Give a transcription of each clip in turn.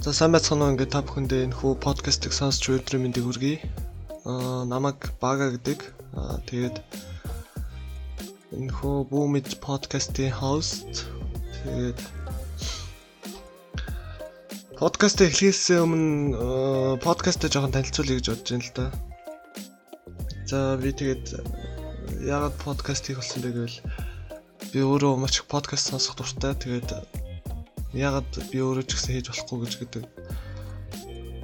За сайн байцгаана уу ингээд та бүхэндээ энэ хүү подкастыг сонсч өдрийн мэндийг хүргэе. Аа намайг Бага гэдэг. Аа тэгээд энэ хүү Boomid подкастын хост. Тэгээд подкаст эхлэхээс өмнө подкастаа жоохон танилцуулъя гэж бодож байна л да. За би тэгээд яагаад подкаст хийх болсон бэ гэвэл би өөрөө маш их подкаст сонсох дуртай. Тэгээд ягаад би өөрөө ч гэсэн хийж болохгүй гэж гэдэг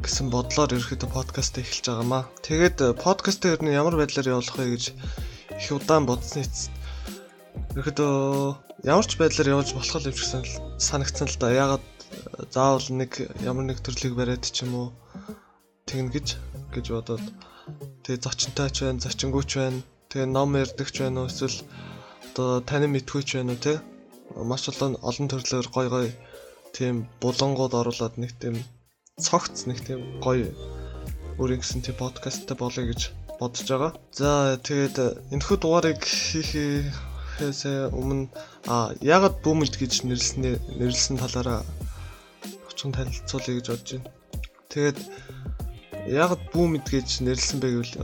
гэсэн бодлоор ерөөхдөө подкаст эхэлж байгаамаа. Тэгээд подкастаа ер нь ямар байдлаар явуулах вэ гэж их удаан бодсны эцэст ерөөхдөө ямар ч байдлаар явуулж болох юм шиг санагдсан л да. Ягаад заавал нэг ямар нэг төрлийг бариад ч юм уу тэгнэ гэж гэж бодоод тэгээ зочинтой ч байна, зочингүйч байна. Тэгээ ном ярьдагч байна уу эсвэл одоо танин мэдхүйч байна уу те маш олон олон төрлөөр гой гой тийм булангууд оруулаад нэг тийм цогц нэг тийм гоё өөрийн гэсэн тийм подкасттай болоё гэж бодож байгаа. За тэгээд энэхүү дугаарыг хийхээс өмнө а ягаад бүүмэлд гэж нэрлснээ нэрлсэн талаараа очин танилцуулъя гэж бодож байна. Тэгээд ягаад бүүмэд гэж нэрлсэн бэ гэвэл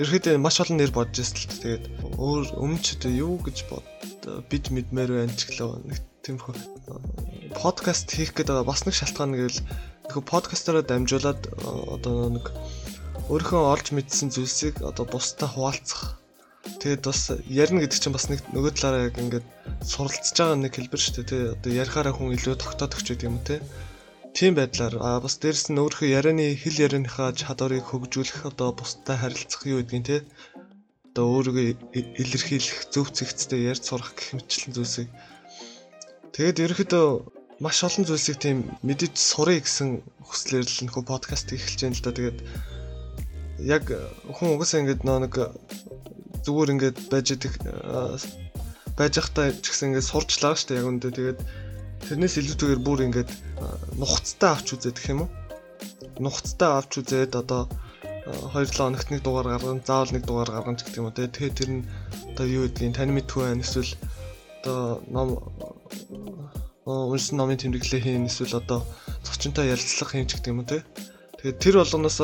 ерөөхдөө маш олон нэр бодож байсан л тэгээд өөр өмнөд юу гэж бод бид мэдмээр байна ч гэлөө нэг тиймэрхүү подкаст хийх гэдэг бас нэг шалтгаан гэвэл нөхө подкастаараа дамжуулаад одоо нэг өөрийнхөө олж мэдсэн зүйлсийг одоо бусдад хуваалцах. Тэгээд бас ярина гэдэг чинь бас нэг нөгөө талаараа яг ингээд суралцж байгаа нэг хэлбэр шүү дээ тий. Одоо ярихаараа хүн илүү тогтоодох ч гэдэг юм те. Тийм байдлаар а бас дээрэс нь өөрийнхөө ярианы хэл ярианыхаа чадварыг хөгжүүлэх одоо бусдад харилцах юу гэдгийг те. Одоо өөрийгөө илэрхийлэх зөв зэгцтэй ярьж сурах гэх мэтлэн зүйлсийг Тэгээд ерөөхдөө маш олон зүйлсийг тийм мэдэж сурыг гэсэн хүслээр л нөхө подкаст эхэлж байна л да. Тэгээд яг хүн угаасаа ингэж нөө нэг зүгээр ингэж байж идэх байж захтай ч гэсэн ингэж сурчлаа дээ яг үндэ. Тэгээд тэрнээс илүүтэйгээр бүр ингэж нухацтай авч үзээд гэх юм уу? Нухацтай авч үзээд одоо 2-7 хоногт нэг дугаар гаргана, заавал нэг дугаар гаргана гэдэг юм уу. Тэгээд тэр нь одоо юу гэдгийг тань мэдгүй байх эсвэл одоо ном уншсан номын тэмдэглэлээ хийн эсвэл одоо зочинтой ярилцлага хийн ч гэдэг юм уу те. Тэгээд тэр болгоноос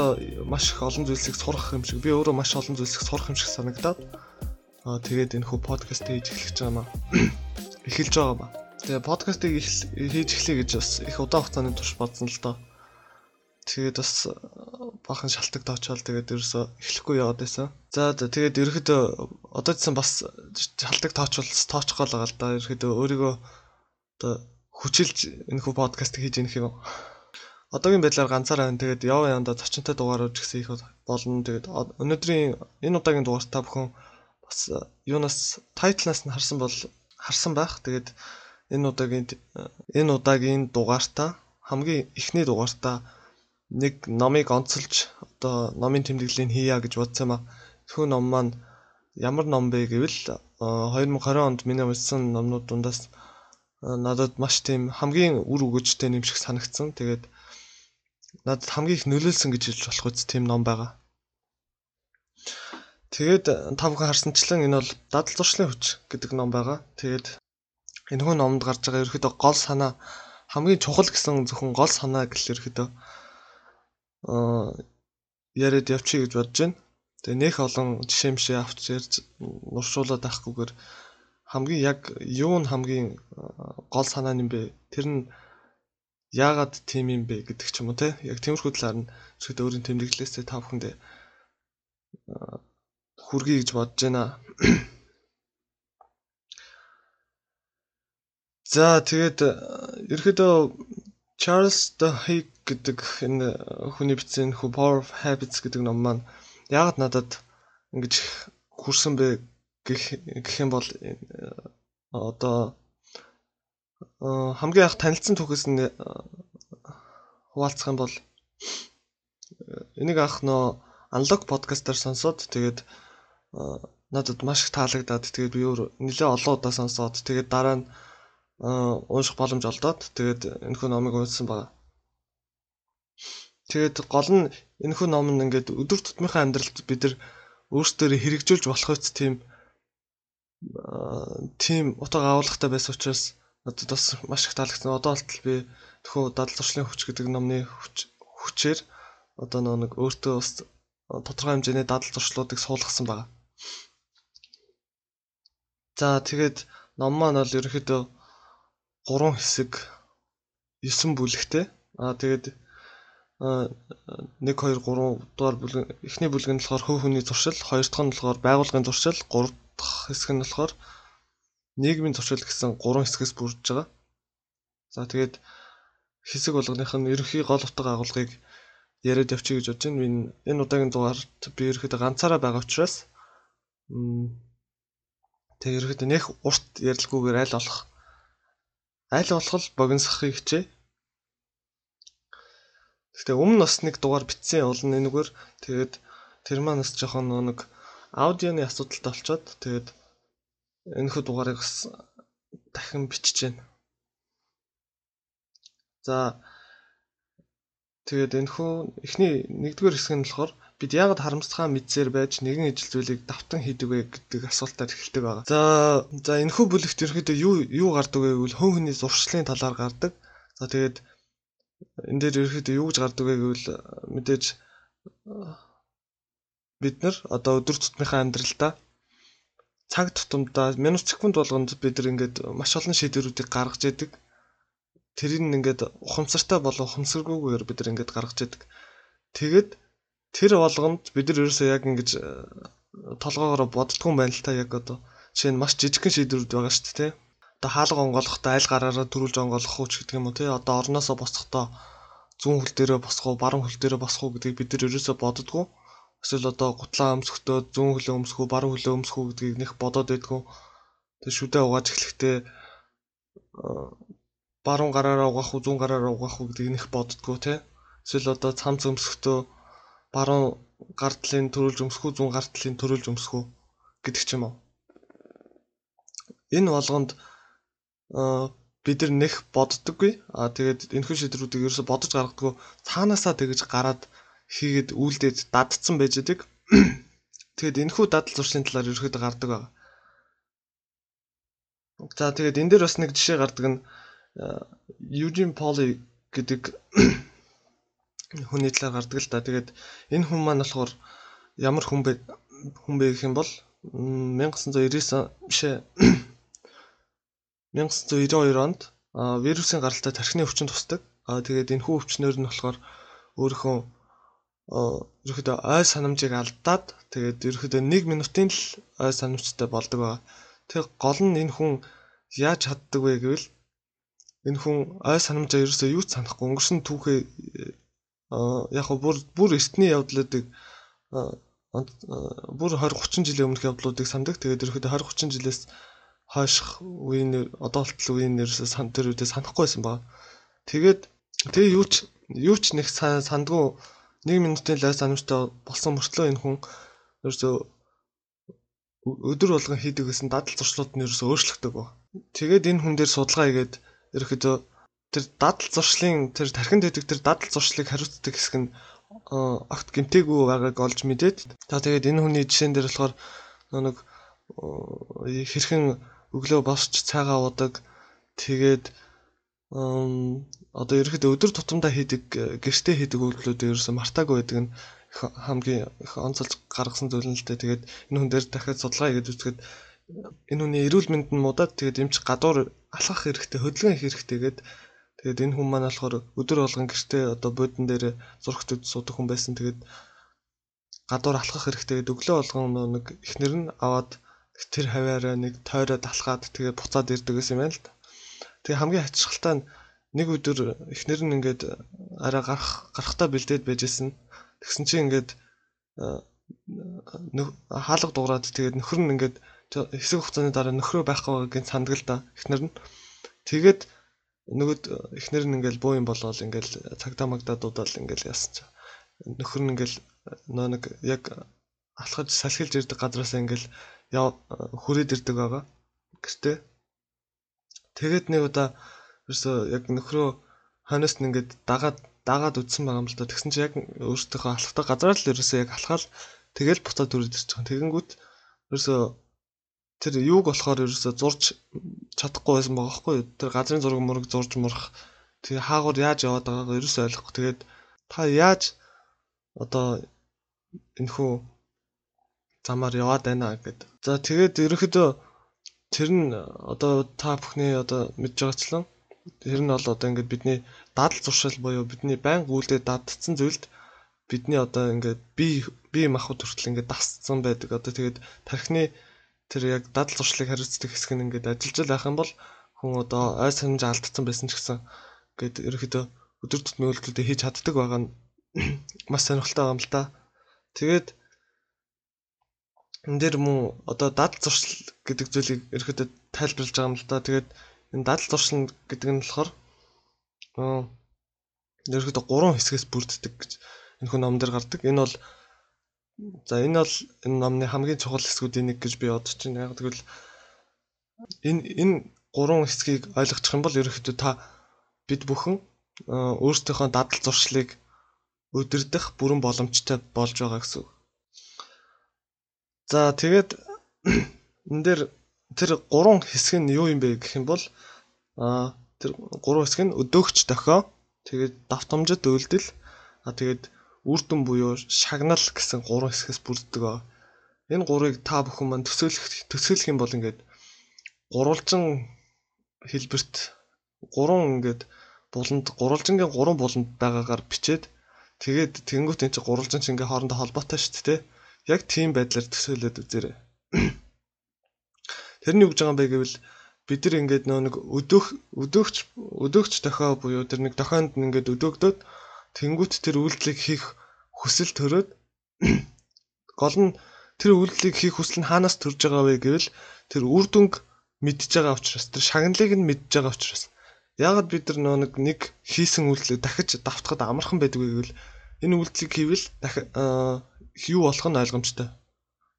маш их олон зүйлсийг сурах юм шиг би өөрөө маш олон зүйлсийг сурах юм шиг санагдаад аа тэгээд энэ хүү подкаст хийж эхлэж байгаа маа. Эхэлж байгаа маа. Тэгээ подкастыг хийж эхлэе гэж бас их удаан хугацааны турш бодсон л доо. Тэгээд бас бахан шалтгаан тоочоод тэгээд ерөөсө эхлэхгүй яваад байсан. За тэгээд ерөөхдөө одоо ч бас шалтгаан тоочвол тоочих гол байгаа л да. Ерөөхдөө өөрийгөө одоо хүчилж энэ хүү подкаст хийж ийнх юм. Одоогийн байдлаар ганцаараа байна. Тэгээд яв янда зочинтой дугаарууд гэсэн их болно. Тэгээд өнөөдрийн энэ удаагийн дугаар та бүхэн бас юунаас тайтлнаас нь харсан бол харсан байх. Тэгээд энэ удаагийн энэ удаагийн дугаартаа хамгийн эхний дугаартаа нэг номыг онцолж одоо номын тэмдэглэлийг хийя гэж бодсон юм а. Түүх ном маань ямар ном бэ гэвэл 2020 онд миний уншсан номнууд дундаас надад маш тийм хамгийн үр өгөөжтэй юм шиг санагдсан. Тэгээд надад хамгийн их нөлөөлсөн гэж хэлж болох үст тийм ном байгаа. Тэгээд та бүхэн харсанчлан энэ бол дадал зуршлын хүч гэдэг ном байгаа. Тэгээд энэ хүн номонд гарч байгаа ерөөхдөө гол санаа хамгийн чухал гэсэн зөвхөн гол санаа гэхэл ерөөхдөө яриад явчих гэж бодож байна. Тэгээ нөх олон жишээ мшээ авч ярьж нуршуулаад байхгүйгээр хамгийн яг юу нь хамгийн гол санаа юм бэ? Тэр нь яагаад тийм юм бэ гэдэг ч юм уу те. Яг тиймэрхүү талаар нь зөвхөн өөрийн тэмдэглэлээсээ та бүхэндээ хүргэе гэж бодож байна. За тэгээд ерөөдөө Charles Duhigg гэдэг энэ хүний бичсэн хүү Power of Habits гэдэг ном маань яагаад надад ингэж хүрсэн бэ гэх гэх юм бол одоо хамгийн анх танилцсан түүхээс нь хуваалцах юм бол энийг анх нөө аналог подкастаар сонсоод тэгээд надад маш их таалагдаад тэгээд би өөр нэлээ олон удаа сонсоод тэгээд дараа нь унших боломж олдоод тэгээд энэхүү номыг уншсан байна. Тэгээд гол нь энэхүү ном нь ингээд өдөр тутмынхаа амьдралд бид нар өөрсдөө хэрэгжүүлж болох үст тийм тийм утга агуулгатай байсан учраас надад бас маш их таалагдсан. Одоо болтол би Тэхүү дадал зуршлын хүч гэдэг номны хүч хүчээр одоо нэг өөртөө бас тодорхой хэмжээний дадал зуршлуудыг суулгасан байна. За тэгээд ном маань бол ерөнхийдөө 3 хэсэг 9 бүлэгтэй. Аа тэгээд 1 2 3 дугаар бүлэг эхний бүлэг нь болохоор хөв хүний зуршил, хоёр дахь нь болохоор байгууллагын зуршил, гурав дахь хэсэг нь болохоор нийгмийн зуршил гэсэн гурван хэсгээс бүрдэж байгаа. За тэгээд хэсэг болгоных нь ерөнхий гол утга агуулгыг яриад явчих гэж бодож байна. Энэ удаагийн дугаарт би ерөөхдөө ганцаараа байгаа учраас тэг ерөөхдөө нэх урт ярилцгүйгээр аль болох аль болох л богиносхийг хичээ. Гэхдээ өмнө бас нэг дугаар битсэн олон энэгээр тэгээд тэр маань бас жоохон нэг аудионы асуудалтай болчоод тэгээд энэхүү дугаарыг бас дахин бичиж байна. За тэгээд энэхүү эхний нэгдүгээр хэсэг нь болохоор бид яагаад харамсалтай мэдсээр байж нэгэн ижил зүйлийг давтан хийдэг вэ гэдэг асуултаар эхэлдэг байгаа. За за энэхүү бүлэгт ерөөдөө юу юу гардаг вэ гэвэл хүн хүний зуршлын талаар гардаг. За тэгээд энэ дээр ерөөдөө юу гэж гардаг вэ гэвэл мэдээж бид нар одоо өдөр тутмынхаа амьдралдаа цаг тутамдаа минут секунд болгонд бид нар ингээд маш олон шийдвэрүүдийг гаргаж яадаг. Тэрийг ингээд ухамсартай болон ухамсаргүйгээр бид нар ингээд гаргаж яадаг. Тэгэд тэр болгонд бид нар ерөөсөө яг ингэж э, толгоогоор боддгоо байна л та яг одоо жишээ нь маш жижигхэн шийдвэрүүд байгаа шүү дээ. Одоо хаалга онгоолохдоо аль гараараа төрүүлж онгоолох уу ч гэдэг юм уу тий. Одоо орноосоо босохдоо зүүн хөл дээрээ босох уу, баруун хөл дээрээ босох уу гэдгийг бид нар ерөөсөө боддгоо. Эсвэл одоо гутлаа өмсөхдөө зүүн хөлөө өмсөх үү, баруун хөлөө өмсөх үү гэдгийг нэх бодоод байдгүй. Тэгээ шүдэ угааж эхлэхдээ э, баруун гараараа угаах уу, зүүн гараараа угаах уу гэдгийг нэх боддгоо тий. Эсвэл одоо цамц өмсөхдөө баруун гар талын төрүүлж өмсөх үү, зүүн гар талын төрүүлж өмсөх үү гэдэг ч юм уу. Энэ болгонд бид нар нэх боддоггүй. Аа тэгээд энэхүү шийдвэрүүдийг ерөөсө бодож гаргадаггүй. Цаанаасаа тэгэж гараад хийгээд үйлдээд дадцсан байж байгаа. Тэгээд энэхүү дадал зуршлын талаар ерөөхдөө гардаг байна. За тэгээд энэ дээр бас нэг жишээ гардаг нь Eugene Polly гэдэг хүний талаар гардаг л да. Тэгээд энэ хүн маань болохоор ямар хүн бэ хүн бэ гэх юм бол 1999 бишээ 1992 онд вирусын гаралтай тархины өвчин тусдаг. Тэгээд энэ хүү өвчнөр нь болохоор өөрийнхөө ерөөхдөө ой санамжийг алдаад тэгээд ерөөхдөө 1 минутын л ой санамжтай болдог байгаа. Тэг гол нь энэ хүн яаж чаддаг вэ гэвэл энэ хүн ой санамжаа ерөөсөө юу ч санахгүй өнгөрсөн түүхээ яг хөө бүр бүр эртний явдлуудыг бүр 20 30 жилийн өмнөх явдлуудыг сандаг. Тэгээд ерөөхдөө 20 30 жилээс хойших үеийн одоо болтол үеийн нэрсээ сан тэр үедээ санахгүй байсан ба. Тэгээд тэгээ юу ч юу ч нэг сандгүй 1 минутын лайв санамжтай болсон мөртлөө энэ хүн ерөөсөө өдөр болгон хийдэг гэсэн дадал зуршлууд нь ерөөсөө өөрчлөгдөг ба. Тэгээд энэ хүн дээр судалгаа хийгээд ерөөхдөө тэр дадал зуршлын тэр тархинд өгдөг тэр дадал зуршлыг хариуцдаг хэсэг нь огт гимтээгүй байгааг олж мэдээд та тэгээд энэ хүний жишээн дээр болохоор нэг хэрхэн өглөө босч цайгаа уудаг. Тэгээд одоо ерөөхдөө өдөр тутамдаа хийдэг гэртээ хийдэг үйлдэлүүд ерөөсөө мартаагүй байдаг нь хамгийн их онцолж гаргасан зүйл нь л дээ. Тэгээд энэ хүн дээр дахиад судалгаа хийгээд үзэхэд энэ хүний эрүүл мэнд нь муудаад тэгээд эмч гадуур алхах хэрэгтэй, хөдөлгөөн хийх хэрэгтэй гээд тэгээд энэ хүн маань болохоор өдөр болгон гэртээ одоо бодон дээр зургтд суудаг хүн байсан. Тэгээд гадуур алхах хэрэгтэй гээд өглөө болгон нэг ихнэр нь аваад тэр хаваараа нэг тойроод алхаад тэгээ буцаад ирдэг гэсэн юм байна л да. Тэгээ хамгийн ачаалтаа нэг өдөр эхнэр нь ингээд арай гарах гарахтаа бэлдээд байжсэн. Тэгсэн чинь ингээд хаалга дуурайд тэгээд нөхөр нь ингээд хэсэг хугацааны дараа нөхрөө байхгүй байгааг сандаг л да эхнэр нь. Тэгээд нөгөөд эхнэр нь ингээл буу юм болоод ингээл цагдаа магдаа дуудаад ингээл яасан чи. Нөхөр нь ингээл нөө нэг яг алхаж салхилж ирдэг газраас ингээл хүрээд ирдэг байгаа. Гэвч тэгээд нэг удаа ерөөсөө яг нөхрөө ханаас нь ингээд дагаад дагаад үтсэн байгаа юм л да. Тэгсэн чинь яг өөртөөхөө алхахтаа газар л ерөөсөө яг алхаал тэгэл буцаад үрээд ирж байгаа. Тэгэнгүүт ерөөсөө тэр юуг болохоор ерөөсөө зурж чадахгүй байсан байгаа байхгүй юу? Тэр газрын зураг мураг зурж мурах Тэгээ хаагур яаж яваад байгаагаа ерөөс ойлгохгүй. Тэгээд та яаж одоо энэхүү замаар яваад байна гэд. За тэгээд ерөөхдөө тэр нь одоо та бүхний одоо мэдж байгаачлан тэр нь бол одоо ингээд бидний дадал зуршил буюу бидний байнга үйлдэл дадцсан зүйлд бидний одоо ингээд би би махбод хүртэл ингээд дасцсан байдаг. Одоо тэгээд тархины тэр яг дадал зуршлыг хариуцдаг хэсэг нь ингээд ажиллаж байх юм бол хүн одоо ой санамж алдсан байсан ч гэсэн гээд ерөөхдөө өдөр тутмын үйлдэлүүдээ хийж чаддаг байгаа нь маш сонирхолтой юм л да. Тэгээд энэ дэр мөн одоо дадал зуршил гэдэг зүйлийг ерөөхдөө тайлбарлаж байгаа юм л да. Тэгээд энэ дадал зуршил гэдэг нь болохоор ерөөхдөө гурван хэсгээс бүрддэг гэж энэ хүн ном дээр гардаг. Энэ бол за энэ бол энэ номны хамгийн чухал хэсгүүдийн нэг гэж би бодож байна. Яг тэгвэл энэ энэ гурван хэсгийг ойлгочих юм бол ерөөхдөө та бид бүхэн өөрсдийнхөө дадал зуршлыг өдөрдох бүрэн боломжтой болж байгаа гэсэн. За тэгээд энэ дээр тэр гурван хэсэг нь юу юм бэ гэх юм бол а тэр гурван хэсэг нь өдөөгч дохио тэгээд давтамжит үйлдэл а тэгээд үрдэн буюу шагнал гэсэн гурван хэсгээс бүрддэг ба. Энэ гурыг та бүхэн мань төсөөлөх төсөөлөх юм бол ингээд гурвалжин хэлбэрт гурван ингээд буланд гурвалжингийн гурван буланд байгаагаар бичээд тэгээд тэнгуут энэ чинь гурвалжин чинь ингээд хоорондоо холбоотой шүү дээ. Яг тийм байдлаар төсөөлөд үзээрэй. Тэрний үг байгаа юм бэ гэвэл бид нар ингээд нөө нэг өдөөх өдөөгч өдөөгч дохио буюу тэр нэг дохионд ингээд өдөөгдөд тэнгуут тэр үйлдэлийг хийх хүсэл төрөөд гол нь тэр үйлдэлийг хийх хүсэл нь хаанаас төрж байгаа вэ гэвэл тэр үр дүнг мэдж байгаа учраас тэр шагналыг нь мэдж байгаа учраас яагаад бид нар нэг нэг хийсэн үйлдэлийг дахиж давтахад амархан байдаг вэ гэвэл энэ үйлдэлийг хийвэл дахи юу болох нь ойлгомжтой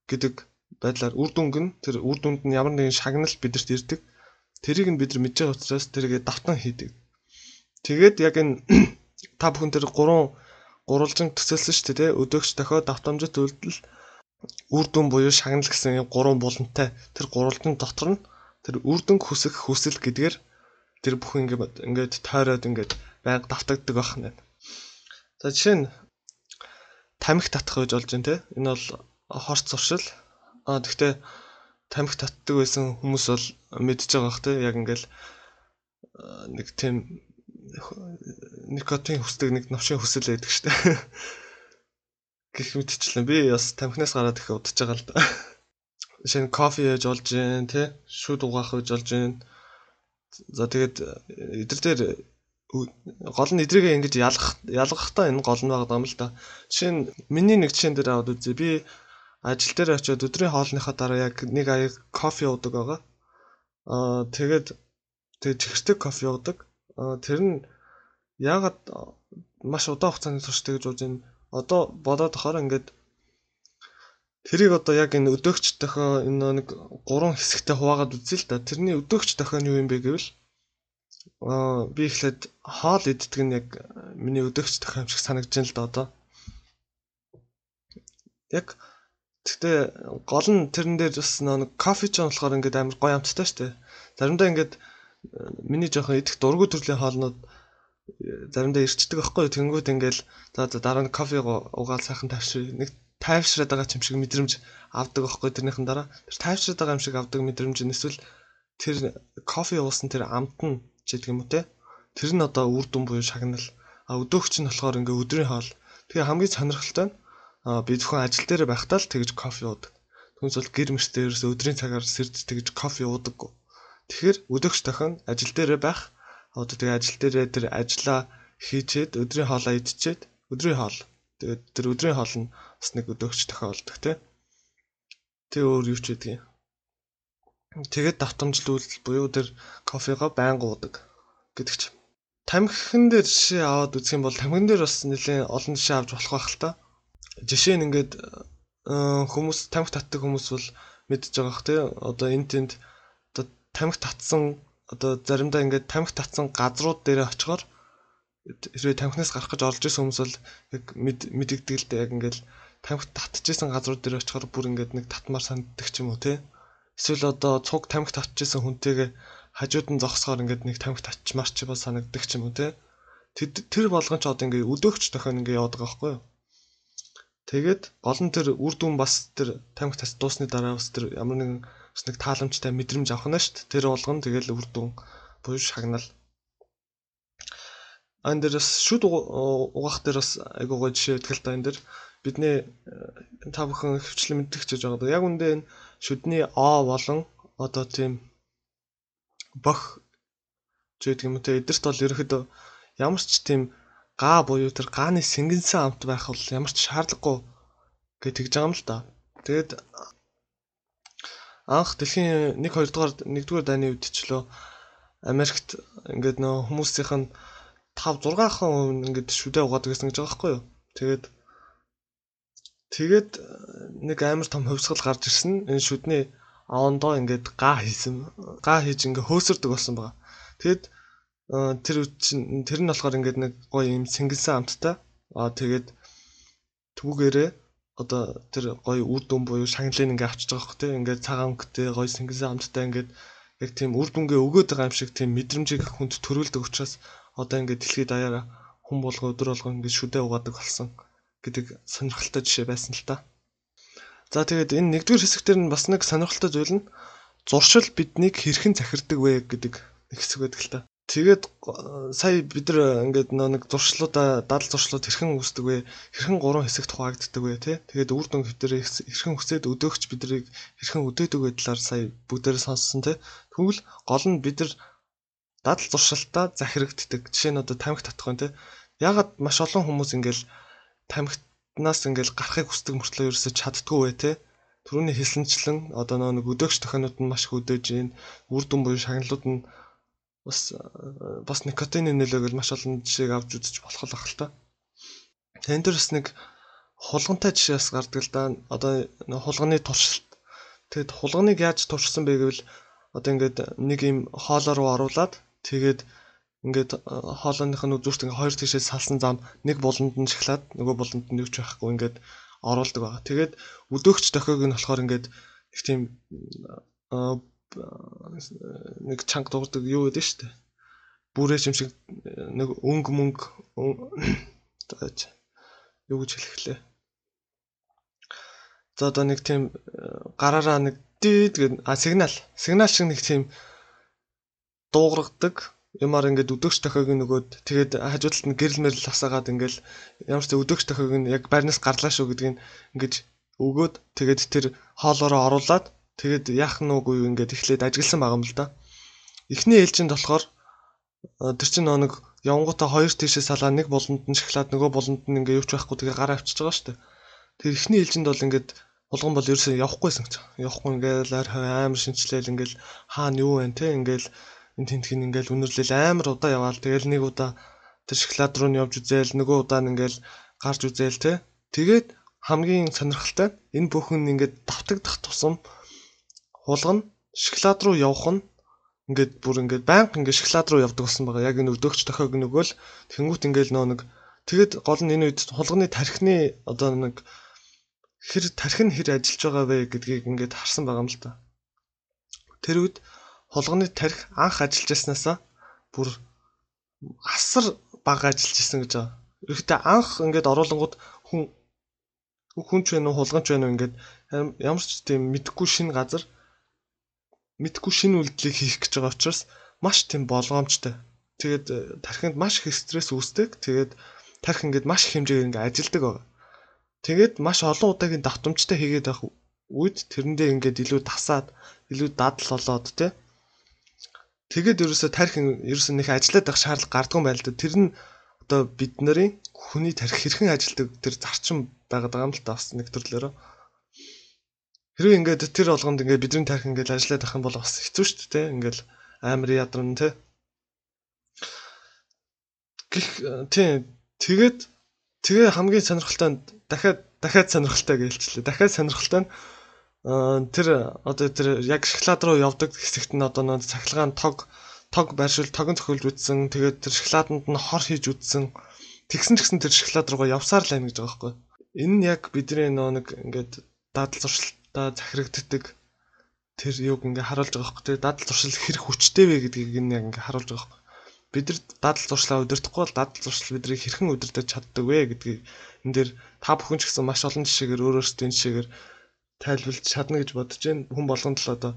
гэдэг байдлаар үр дүнг нь тэр үр дүнд нь ямар нэгэн шагнал бидэрт ирдэг. Тэрийг нь бид нар мэдж байгаа учраас тэргээ давтан хийдэг. Тэгээд яг энэ та бүхэн тэр гурван гурвалжин төсөөлсөн шүү дээ өдөөгч дохиод давтамжит үйлдэл үр дүн буюу шагнал гэсэн гурван булантай тэр гурвалжин дотор нь тэр үр дүнг хүсэх хүсэл гэдгээр тэр бүхэн ингээд ингээд тойроод ингээд байнга давтагддаг байх нь. За жишээ нь тамхи татах гэж болж байна те. Энэ бол хорц зуршил. А тэгвэл тамхи татдаг байсан хүмүүс бол мэдж байгаа бах те. Яг ингээл нэг тийм никотин хүсдэг нэг новшийн хүсэл байдаг штэ. Гэх мэтчлэн би бас тамхинаас гараад их удаж байгаа л да. Жишээ нь кофе яаж олж гин тий шүд угаах гэж олж гин. За тэгээд эдэр дээр гол нь эдрийгээ ингэж ялгах ялгахтаа энэ гол нь байгаа юм л да. Жишээ нь миний нэг жишээн дээр аваад үзье. Би ажил дээр очиод өдрийн хоолныхаа дараа яг нэг аяг кофе уудаг байгаа. Аа тэгээд тэгээд чихэртэй кофе уудаг. Аа тэр нь яагаад маш удаан хугацааны турштай гэж бодож байна. Одоо бодоод тахаар ингээд Тэрийг одоо яг энэ өдөөгч дохио энэ нэг гурван хэсэгтээ хуваагаад үзье л да. Тэрний өдөөгч дохио нь юу юм бэ гэвэл би ихлээд хоол иддэг нь яг миний өдөөгч дохио юм шиг санагдаж байна л да одоо. Яг Гэтэ гол нь тэрэн дээр бас нэг кофе ч болохоор ингээд амар гоё амттай шүү дээ. Заримдаа ингээд миний жоохон идэх дургу төрлийн хоолнууд заримдаа ирчдэг байхгүй тэнгууд ингээл за дараа нь кофе уугаад сайхан тавьшир нэг тайвшраад байгаа юм шиг мэдрэмж авдаг байхгүй тэрнийхэн дараа тэр тайвшраад байгаа юм шиг авдаг мэдрэмж нь эсвэл тэр кофе уусан тэр амт нь ч гэдэг юм уу те? Тэр нь одоо үр дүн буюу шагнал. А өдөөгч нь болохоор ингээ өдрийн хоол тэгээ хамгийн сонирхолтой нь би зөвхөн ажил дээр байхдаа л тэгж кофе уудаг. Түнс бол гэр мөртөө ерөөсө өдрийн цагаар сэрж тэгж кофе уудаггүй. Тэгэхээр өдөөгч тохион ажил дээр байх одоо тэгээ ажил дээрээ тэр ажиллаа хийчээд өдрийн хоолоо идчихэд өдрийн хоол тэгээд тэр өдрийн хоол нь бас нэг өдөөгч тохиолдог тий. Тэг өөр юу ч байдгийг. Тэгээд давтамжлуулалт буюу тэр кофего байнга уудаг гэдэг ч. Тамхин дээр жишээ аваад үзэх юм бол тамхин дээр бас нэлээд олон жишээ авч болох байх л та. Жишээ нь ингээд хүмүүс тамхи татдаг хүмүүс бол мэдж байгаа бох тий. Одоо энэ тэнд одоо тамхи татсан одоо заримдаа ингээд тамхи татсан газрууд дээр очихоор хэрвээ тамхинаас гарах гэж орж исэн хүмүүс бол яг дээ яг ингээд тамхи татчихсан газрууд дээр очихоор бүр ингээд нэг татмаар санагддаг ч юм уу те. Эсвэл одоо цуг тамхи татчихсан хүнтэйгээ хажууд нь зогсохоор ингээд нэг тамхи татчмаар ч ба санагддаг ч юм уу те. Тэр болгон ч одоо ингээд өдөөгч тохион ингээд яваад байгаа байхгүй юу? Тэгээд гол нь тэр үр дүн бас тэр тамхи тас дуусны дараа бас тэр ямар нэгэн бас нэг тааламжтай мэдрэмж авах нь шүү дээ. Тэр болгон тэгэл үр дүн буюу шагнал. Ан дээр бас шүд угаах дээр бас айгуу гой жишээ өгдөг л да энэ дэр бидний э, та бүхэн хөвчлэн мэддэг ч гэж байгаа. Яг үндэ энэ шүдний о болон одоо тийм бох гэдэг юм те эдэрт бол ерөөхдөө ямар ч тийм гаа буюу тэр гааны сэнгэнсэн амт байх бол ямар ч шаардлагагүй гэж тэгж байгаа юм л да. Тэгээд анх дэлхийн 1 2 дугаар 1 дугаар дайны үед ч лөө Америкт ингээд нөө хүмүүсийнх нь 5 6 хүн ингээд шүдэ угаадаг гэсэн гэж байгаа байхгүй юу. Тэгээд тэгээд нэг амар том хөвсгөл гарч ирсэн. Энэ шүдний авандоо ингээд гаа хийсэн. Гаа хийж ингээд хөөсөрдөг болсон байгаа. Тэгэд тэр чинь тэр нь болохоор ингээд нэг гоё юм сэнгэлсэн амттай. Аа тэгээд түүгээрээ одоо тэр гоё үр дүн буюу шагналыг ингээд авчиж байгаа хөх тийм ингээд цагаан өнгөтэй гоё сэнгэлсэн амттай ингээд яг тийм үр дүнгээ өгөөд байгаа юм шиг тийм мэдрэмжийг хүнд төрүүлдэг учраас одоо ингээд дэлхийд даяараа хүн болго өдөр болго ингээд шүдэ угаадаг болсон гэдэг сонирхолтой жишээ байсан л та. За тэгээд энэ нэгдүгээр хэсэгтэр нь бас нэг сонирхолтой зүйл нь зуршил биднийг хэрхэн захирддаг вэ гэдэг хэсэг байдаг л та. Тэгээд сая бид нар ингээд нэг зуршлуудаа дадал зуршлууд хэрхэн үүсдэг вэ? Хэрхэн гурван хэсэгт хуваагддаг вэ те? Тэгээд үр дүн хэвтэрээ хэрхэн хүсээд өдөөгч бидрийг хэрхэн өдөөдөг вэ талаар сая бүгдээрээ сонссон те. Тэгвэл гол нь бид нар дадал зуршилтаа захирагддаг. Жишээ нь одоо тамхи татах вэ те. Ягаад маш олон хүмүүс ингээл тамхинаас ингээл гарахыг хүсдэг мөртлөө ерөөсөж чаддгүй вэ те? Төрөний хэлсэнчлэн одоо нэг өдөөгч тохионууд нь маш их өдөөж ийн үр дүн буюу шагналууд нь бас бас никотины нөлөөгөл маш олон жишээг авч үзэж болох л ахalta. Тэн дээр бас нэг хулгантай жишээс гардаг л да. Одоо хулганы туршилт. Тэгэд хулганыг яаж туршсан бэ гэвэл одоо ингээд нэг юм хоолоор руу оруулаад тэгээд ингээд хоолойных нь үзүүрт ингээд хоёр тишээс салсан зам нэг буланд нь шахлаад нөгөө буланд нь юуч байхгүй ингээд оруулдаг байгаа. Тэгээд өдөөгч дохиог нь болохоор ингээд их тийм нэг чанга дуурдаг юу гэдэг шүү дээ. Бүрээ юм шиг нэг өнгө мөнгө юу гэж хэлэхлээ. За одоо нэг тийм гараараа нэг дээд гэдэг а сигнал сигнал шиг нэг тийм дуугаргадаг юмар ингээд өдөгч тохиог нөгөөд тэгээд хажуудалд нь гэрэл мэрэл асаагаад ингээд ямар ч өдөгч тохиог нь яг байрнаас гарлаа шүү гэдгийг ингээд өгөөд тэгээд тэр хоолоороо оруулаад Тэгээд яах нь үгүй ингээд эхлээд ажигласан байгаа юм л да. Эхний ээлжинд болохоор тэр чинь нэг явангуудаа хоёр тийшээ салаа нэг болонд нь шахлаад нөгөө болонд нь ингээд юу ч байхгүй тэгээ гараа авчиж байгаа шүү дээ. Тэр эхний ээлжинд бол ингээд булган бол ерөөсөө явахгүйсэн гэж. Явахгүй ингээд амар шинчлээл ингээд хаана юу вэ те ингээд энэ тентхийн ингээд үнэрлэл амар удаа яваал тэгэл нэг удаа тэр шоколад руу нь явж үзээл нөгөө удаа нь ингээд гарч үзээл те. Тэгээд хамгийн сонирхолтой энэ бүхэн ингээд давтагдах тусам хулгана шоколад руу явах нь ингээд бүр ингээд байнга ингээд шоколад руу явдаг болсон байгаа. Яг энэ өдөөгч тохиог нөгөөл тэнгуут ингээд нөө нэг тэгэд гол нь энэ үед хулганы тархины одоо нэг хэр тархин хэр ажиллаж байгаа вэ гэдгийг ингээд харсан байгаа юм л та. Тэр үед хулганы тархи анх ажиллаж яснаасаа бүр асар бага ажиллаж исэн гэж байгаа. Ихдээ анх ингээд оруулангууд хүн хүн ч вэ нүү хулганч вэ нүү ингээд ямар ч тийм мэдхгүй шин газар мэдхгүй шинэ үйлдэлийг хийх гэж байгаа учраас маш тийм болгоомжтой. Тэгээд э, тархинд маш их стресс үүсдэг. Тэгээд тархи ингээд маш их хэмжээгээр ингээд ажилдаг байгаа. Тэгээд маш олон удаагийн давтамжтай хийгээд байх үед тэрэндээ ингээд илүү тасаад, илүү дадал болоод тэ. Тэгээд ерөөсө тархин ерөөсө нэг ажиллаад байх шаардлага гардаг юм байна л да. Тэр нь одоо бид нарын хүний тархи хэрхэн ажилдаг тэр зарчим байгаад байгаа юм л та бас нэг төрлөөрөө. Хэрвээ ингээд тэр болгонд ингээд бидний тарих ингээд ажиллаад ах юм бол бас хэцүү шүү дээ. Ингээд амар ядарна те. Гэх тийм тэгээд тэгээ хамгийн сонирхолтой дахиад дахиад сонирхолтой гэлчлээ. Дахиад сонирхолтой нь тэр одоо тэр яг шоколад руу явдаг хэсэгт нь одоо нэг цахилгаан тог тог байршил тогон цохилж үтсэн. Тэгээд тэр шоколаданд нь хор хийж үтсэн. Тэгсэн ч гэсэн тэр шоколад руугаа явсаар л байна гэж байгаа байхгүй. Энэ нь яг бидний нөө нэг ингээд дадал зуршилт та захирагддаг тэр юуг ингээ харуулж байгаа хөөх. Тэр дадал зуршил хэрэг хүчтэй вэ гэдгийг энэ яг ингээ харуулж байгаа хөөх. Бид нар дадал зуршлаа удирдахгүй бол дадал зуршил бидний хэрхэн удирдах чаддаг вэ гэдгийг энэ дээр та бүхэн ч гэсэн маш олон жишээгээр өөрөөсөө жишээгээр тайлбарлаж чадна гэж бодож байна. Хүн болгонд л одоо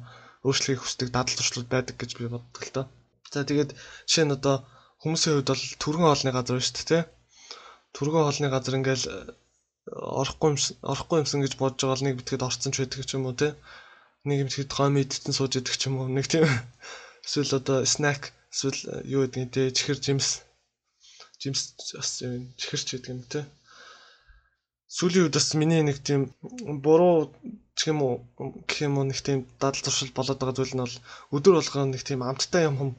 өөрчлөхийг хүсдэг дадал зуршлууд байдаг гэж би боддог л доо. За тэгээд жишээ нь одоо хүмүүсийн хувьд бол түргэн хоолны газар шүү дээ. Түргэн хоолны газар ингээл орохгүй юм орохгүй юмсан гэж бодож байгаа л нэг битгэд орцсон ч байдаг ч юм уу те нэг юм тэгэхэд гом идсэн сууж идэх ч юм уу нэг тийм эсвэл одоо снэк эсвэл юу гэдгийг те чихэр жимс жимс бас чихэрч гэдэг юм те сүүлийн үед бас миний нэг тийм буруу гэх юм уу гэх юм уу нэг тийм дадал туршил болоод байгаа зүйл нь бол өдөр болгоо нэг тийм амттай юм хум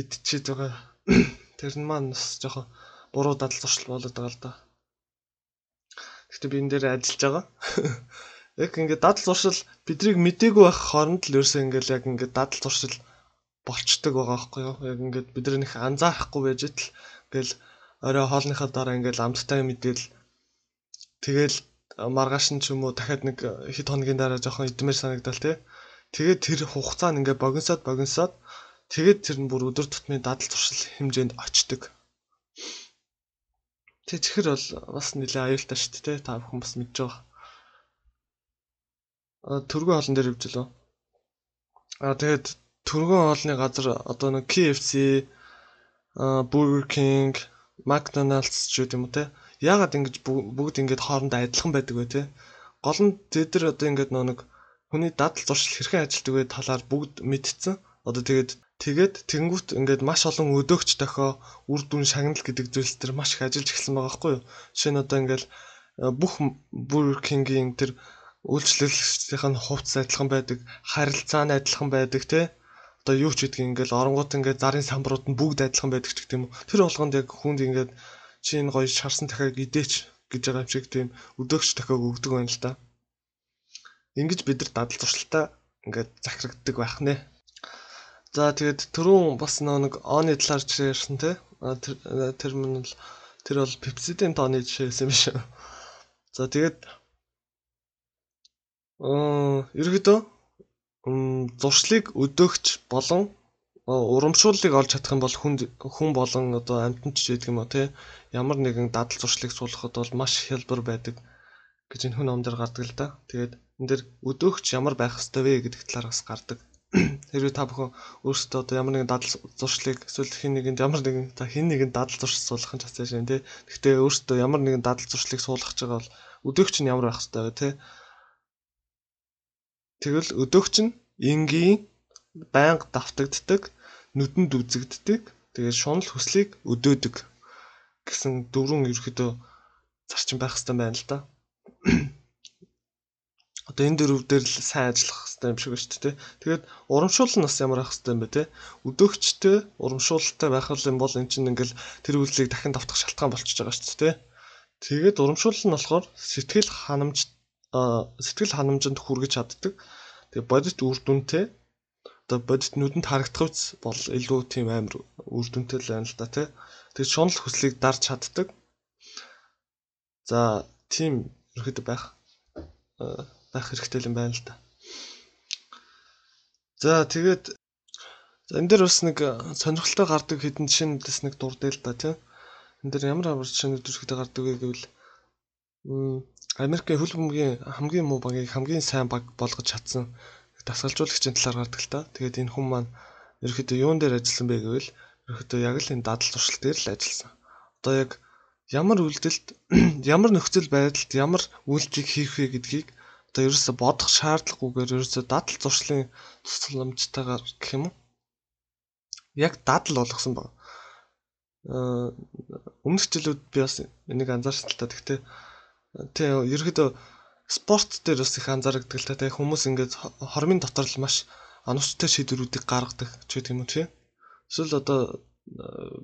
идчихэд байгаа тэр нь маань бас жоохон буруу дадал туршил болоод байгаа л да Гэхдээ би энэ дээр ажиллаж байгаа. Яг ингээд дадал зуршил биднийг мдээгүй байх хооронд л ерөөсөө ингээд яг ингээд дадал зуршил болчдөг байгаа байхгүй юу? Яг ингээд бид нар нэг анзаарахгүй байж тал ингээл орой хоолныхаа дараа ингээд амттай мэдээл тэгэл маргааш нь ч юм уу дахиад нэг хэд хоногийн дараа жоохон идмээр санагдал тий. Тэгээд тэр хугацаа нь ингээд богиносоод богиносоод тэгээд тэр нь бүр өдөр тутмын дадал зуршил хэмжээнд очдөг. Тэ чихэр бол бас нэлээ аюултай шүү дээ. Та бүхэн бас мэдж байгаа. А төргөн хоолн дээр хөвжлөө. А тэгээд төргөн хоолны газар одоо нэг KFC, Burger King, McDonald's ч юм уу те. Яагаад ингэж бүгд ингэж хоорондоо адилхан байдаг вэ те? Гол нь тэд нар одоо ингэж нэг хүний дадал зуршил хэрхэн ажилтдаг вэ талаар бүгд мэдсэн. Одоо тэгээд Тэгээд тэгэнгүүт ингээд маш олон өдөөгч дохио үр дүн шагнал гэдэг зүйлс төр маш их ажиллаж эхэлсэн байгаа байхгүй юу. Жишээ нь одоо ингээд э, бүх King-ийн тэр үйлчлүүлэгчдийн нь хувцас адилхан байдаг, харилцаа нь адилхан байдаг тий. Одоо юу ч гэдгийг ингээд оронгууд ингээд зарын самбарууд нь бүгд адилхан байдаг ч гэх юм уу. Тэр болгонд яг хүнд ингээд чи энэ гоё шарсан дахиаг идээч гэж байгаа юм шиг тийм өдөөгч дахиаг өгдөг байна л да. Ингэж бид нар дадал зуршилтаа ингээд захирагддаг байх нэ. За тэгээд түрүүн бас нэг оны талаар ярьсан те. Тэр мань л тэр бол Pepsi-ийн тооны жишээ юм биш үү? За тэгээд аа ерөөдөө зуршлыг өдөөгч болон урамшууллыг олж чадах юм бол хүн хүн болон одоо амьтан ч гэдэг юм уу те ямар нэгэн дадал зуршлыг суулгахад бол маш хялбар байдаг гэж энэ хүн номдэр гардаг л да. Тэгээд энэ дэр өдөөгч ямар байх хэвээр вэ гэдэг талаар бас гардаг. Хэрвээ та бүхэн өөрсдөө одоо ямар нэгэн дадал зуршлыг эсвэл хин нэгэнд ямар нэгэн та хин нэгэн дадал зуршил суулгах нь чацааш байна тий. Гэхдээ өөрсдөө ямар нэгэн дадал зуршлыг суулгах гэж бол өдөөгч нь ямар байх хэвээр вэ тий. Тэгвэл өдөөгч нь энгийн байнга давтагддаг, нүдэнд үзэгддэг, тэгээд шунал хүслийг өдөөдөг гэсэн дөрвөн ерөөхдөө зарчим байх хэвээр байна л да одоо энэ дөрөв дээр л сайн ажиллах хэрэгтэй юм шиг байна шүү дээ. Тэгээд урамшуул нь бас ямар ах хэрэгтэй юм бэ те. Өдөөгчтэй урамшуулалтай байх юм бол эн чинь ингээл тэр үйлчлэгийг дахин давтах шалтгаан болчихж байгаа шүү дээ. Тэгээд урамшуул нь болохоор сэтгэл ханамж сэтгэл ханамжинд хүргэж чаддаг. Тэгээд бодит үр дүнтэй одоо бодит нүдэнд харагдах үс бол илүү тийм амар үр дүнтэй л байна л да тий. Тэгээд шунал хүслийг дарж чаддаг. За тийм ерөөдөө байх байх хэрэгтэй юм байна л да. За тэгээд энэ дээр бас нэг сонирхолтой гардаг хэдэн жишээнээс нэг дурдъя л да тийм. Энэ дээр ямар ямар жишээнүүд дүрхтэй гардаг вэ гэвэл Америкийн хөл бөмбөгийн хамгийн муу багийг хамгийн сайн баг болгож чадсан дасгалжуулагчийн талаар гардаг л та. Тэгээд энэ хүн маань ерөөхдөө юун дээр ажилласан бэ гэвэл ерөөхдөө яг л энэ дадал туршилт дээр л ажилласан. Одоо яг ямар үйлдэлд ямар нөхцөл байдалд ямар үйлдэлийг хийх вэ гэдгийг одоо ерөөсө бодох шаардлагагүйгээр ерөөсө дадал зуршлын тусламжтайгаар гэх юм уу? Яг дадал болгосон баг. Аа өмнөх жилүүд би бас энийг анзаарсан л та. Гэхдээ тий ерөөдөө спорт дээр бас их анзаардаг л та. Тий хүмүүс ингээд хормын дотор л маш оновчтой шийдвэрүүдийг гаргадаг ч гэдэг юм уу тий. Эсвэл одоо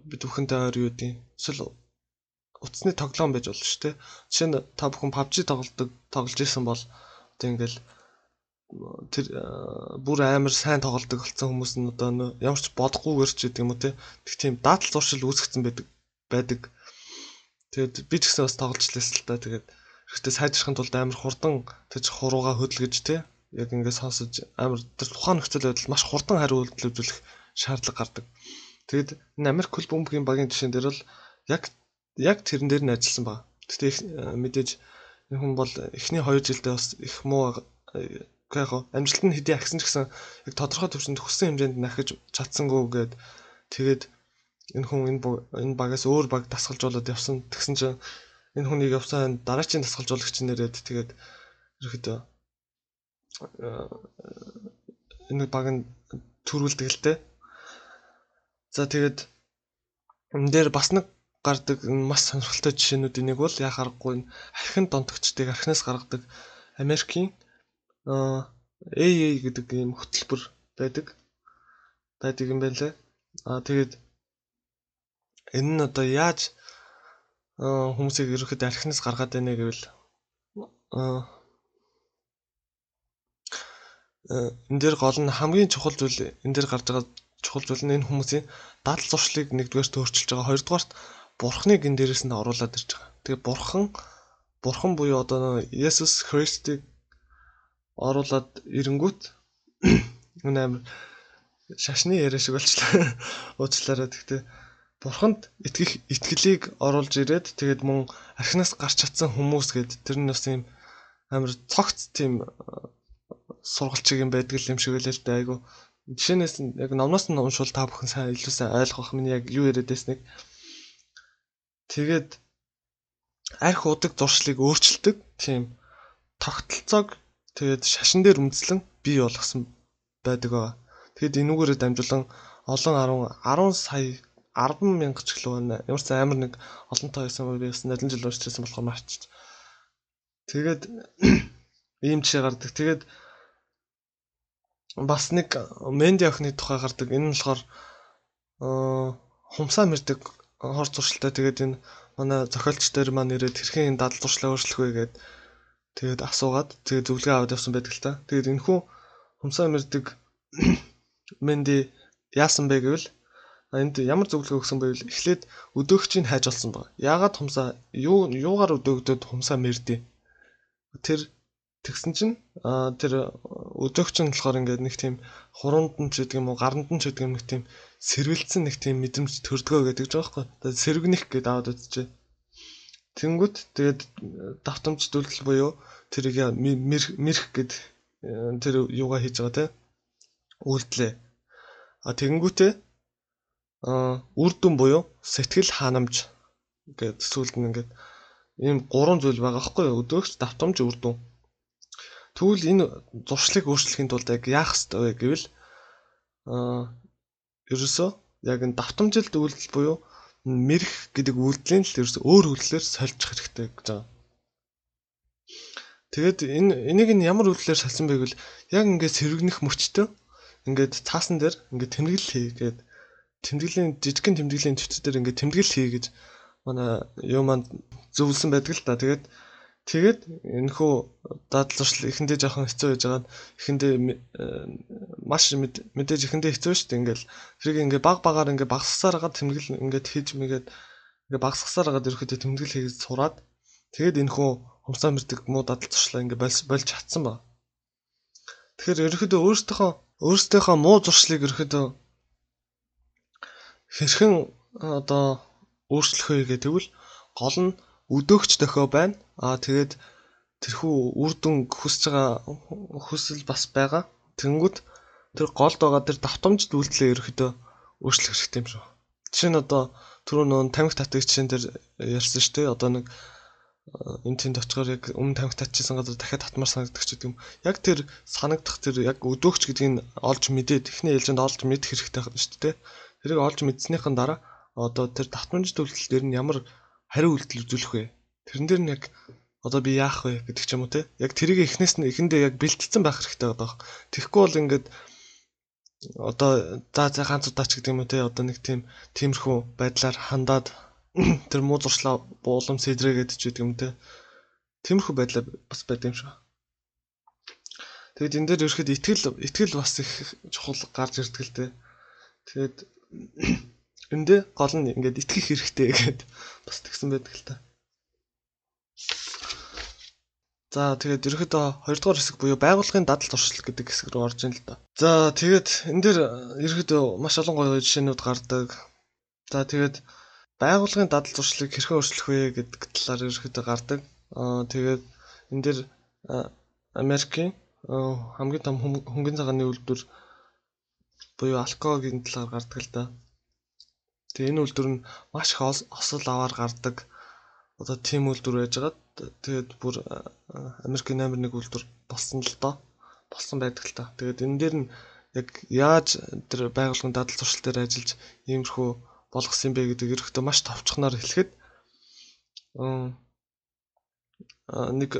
бид бүхэнтэй ойр юу гэдэг. Эсвэл утасны тоглоом байж болно шүү дээ. Жишээ нь та бүхэн PUBG тоглодог тоглож исэн бол одоо ингээл тэр бүр амар сайн тоглодог болсон хүмүүс нь одоо ямар ч бодохгүйгээр ч гэдэг юм уу те тэг тийм дадал зуршил үүсгэсэн байдаг байдаг тэгээд би ч гэсэн бас тоглож лээс л та тэгээд ихтэй сайжрахын тулд амар хурдан тэгж хурууга хөдөлгөж те яг ингээд сонсож амар тэр тухайн нөхцөл байдал маш хурдан хариу үйлдэл үзүүлэх шаардлага гардаг. Тэгэд энэ Америк хөл бөмбөгийн багийн жишээн дээр бол яг яг тэрэн дээр нь ажилласан баг. Гэтэ э, мэдээж энэ хүн бол эхний 2 жилдээ бас их муу яг амжилт нь хэдий агсан ч гэсэн яг тодорхой төвшөнд хүссэн хэмжээнд нахиж чадсангүй гээд тэгээд энэ хүн энэ энэ багаас өөр баг дасгалжуулаад явсан. Тэгсэн чинь энэ хүнийг явсан дараачийн дасгалжуулагч нэрээд тэгээд ерөөхдөө энэ баг нь төрүүлдэг л дээ. За тэгээд энэ дээр бас нэг гардаг маш сонирхолтой жишээнүүдийн нэг бол яа харахгүй архин донтогчдыг архинаас гаргадаг Америкийн AA гэдэг ийм хөтөлбөр байдаг. байдаг юм байна лээ. Аа тэгээд энэ нь одоо яаж хүмүүсийг ерөөхдөө архинаас гаргаад байна гэвэл аа энэ дээр гол нь хамгийн чухал зүйл энэ дээр гарч байгаа чухал зүйл нь энэ хүмүүсийн дадал зуршлыг нэгдүгээр төөрчилж байгаа. Хоёрдугаарт бурхныг энэ дээрээс нь оруулаад ирж байгаа. Тэгээ бурхан бурхан буюу одоо Есүс Христийг оруулаад ирэнгүүт энэ амир шашны яриа шиг болчлаа. Уучлаарай. Тэгтээ бурханд итгэх итгэлийг оруулж ирээд тэгээд мөн архинаас гарч чадсан хүмүүс гээд тэр нь бас юм амар цогц тийм сургалчиг юм байдаг юм шиг л л дээ айгу жишээнээс нь яг номноос нь уншвал та бүхэн сайн илүү сайн ойлгох миний яг юу яриад байсныг тэгээд арх удаг зуршлыг өөрчилдөг тийм тогтолцоог тэгээд шашин дээр үндэслэн бий болгосон байдаг ба. Тэгэд энүүгээрээ дамжуулан олон 10 10 сая 10 мянга ч гэлөө байна. Ямар ч амар нэг олонтой байсан уу яасан нэлен жил уурчсан болохоор марчиж. Тэгээд ийм жишээ гардаг. Тэгээд бас нэг Менди охины тухай гардаг. Энэ нь болохоор хумсаа мэрдэг хор зуршилтай. Тэгээд энэ манай зохиолч дээр маань ирээд хэрхэн энэ дадал зуршлаа өөрчлөх вэ гэдэг тэгээд асуугаад тэгээд зөвлөгөө аваад явсан байдаг л та. Тэгээд энэхүү хумсаа мэрдэг Менди яасан бэ гэвэл энд ямар зөвлөгөө өгсөн байвал эхлээд өдөөгчийг хайж олсон баг. Яагаад хумсаа юу юугаар өдөөгдөд хумсаа мэрдээ. Тэр тэгсэн чинь тэр өдөөгч нь болохоор ингээд нэг тийм хуруунд нь ч гэдэг юм уу гаранд нь ч гэдэг юм нэг тийм сэргэлцсэн нэг тийм мэдрэмж төрдгөө гэдэг ч байгаа байхгүй. Тэгээд сэргэнэх гэдэг аваад үзчихэ. Тэнгүүт тэгээд давтамж дүлгэл буюу тэрийг мэрх гэд тэр юугаа хийж байгаа те үйлдэлээ. А тэгэнгүүтээ үр дүн буюу сэтгэл ханамж гэдэг сүлд нь ингээд ийм гурван зүйл байгаа байхгүй юу? Өдөөгч давтамж үр дүн. Тэгвэл энэ зуршлыг өөрчлөхийн тулд яг яах ёстой вэ гэвэл аа ерөөсөө яг энэ давтамжилт үйлдэл буюу мэрх гэдэг үйлдэлийн л ерөөсөө өөр үйлдэлээр сольчих хэрэгтэй гэж байгаа. Тэгээд энэ энийг нь ямар үйлдэлээр салсан бэ гэвэл яг ингээд сэргэнэх мөчтөө ингээд цаасан дээр ингээд тэмдэглэл хийгээд тэмдэглэлийн жижигхэн тэмдэглэлийн төвчдөр дээр ингээд тэмдэглэл хий гэж манай юу маань зөвлөсөн байдаг л да. Тэгээд тэгээд энэхүү дадал зуршил эхэндээ жоохон хэцүү байж байгаад эхэндээ э, маш мэдээж эхэндээ хэцүү шүү дээ. Ингээл тэрийг ингээд баг багаар ингээд багсгасаар хагаад тэмдэглэл ингээд хийж мэгээд ингээд багсгасаар хагаад ерөөхдөө тэмдэглэл хийж сураад тэгээд энэхүү хумсаа мэрдэг муу дадал зуршлаа ингээд болж болж чадсан ба. Тэгэхээр ерөөхдөө өөртөөхөө өөртөөхөө муу зуршлыг ерөөхдөө хэрхэн одоо өөрчлөх вэ гэх тэгвэл гол нь өдөөгч дохио байна. Аа тэгээд тэрхүү үр дүн хүсэж байгаа хүсэл бас байгаа. Тэнгүүд тэр голд байгаа тэр давтамжд үйлдэлээ ерөөхдөө өөрчлөх хэрэгтэй юм шүү. Жишээ нь одоо түрүү нөө тамхи татдаг жишээн дээр ярьсан шүү дээ. Одоо нэг энэ тэнд очихоор яг өмнө тамхи татчихсан газар дахиад татмар санагдах ч гэдэг юм. Яг тэр санагдах тэр яг өдөөгч гэдгийг олж мэдээд эхний ээлжинд олж мэдэх хэрэгтэй шүү дээ. Тэрийг олж мэдснийхэн дараа одоо тэр татманж төлөлтөл дээр нь ямар хариу үйлдэл үзүүлэх вэ? Тэрэн дээр нь яг одоо би яах вэ гэдэг ч юм уу те. Яг тэрийг эхнээс нь эхэндээ яг бэлтгэсэн байх хэрэгтэй байгаа. Тэгэхгүй бол ингээд одоо за за ганц удаач гэдэг юм уу те. Одоо нэг тийм тиймэрхүү байдлаар хандаад тэр муу зуршлаа буулам сэдрээгээд ч гэдэг юм те. Тиймэрхүү байдлаа бас байд юм шиг. Тэгэд энэ дээр ерөөхдөө итгэл итгэл бас их чухал гарч ирдэг л те. Тэгээд эндээ гол нь ингээд итгэх хэрэгтэй гэд бас тэгсэн байдаг л та. За тэгээд ерөөдөө 2 дугаар хэсэг буюу байгууллагын дадал туршил гэдэг хэсэг рүү орж ийн л да. За тэгээд энэ дээр ерөөдөө маш олон гоё жишээнүүд гардаг. За тэгээд байгууллагын дадал туршлыг хэрхэн өөрчлөх вэ гэдэг талаар ерөөдөө гардаг. Аа тэгээд энэ дээр Америкийн хамгийн том хөнгөн цагааны үйлдвэр буюу алкогийн талаар гардаг л да. Тэгээ энэ үйлдвэр нь маш их осол аваар гардаг. Одоо тийм үйлдвэр байж байгаа тэгээд бүр Америкийн номер 1 үйлдвэр болсон л доо. Болсон байдаг л та. Тэгээд энэ дээр нь яг яаж тэр байгууллагын дадал туршил дээр ажиллаж иймэрхүү болгосон бэ гэдэг ерөөхдөө маш товчхоноор хэлэхэд нэг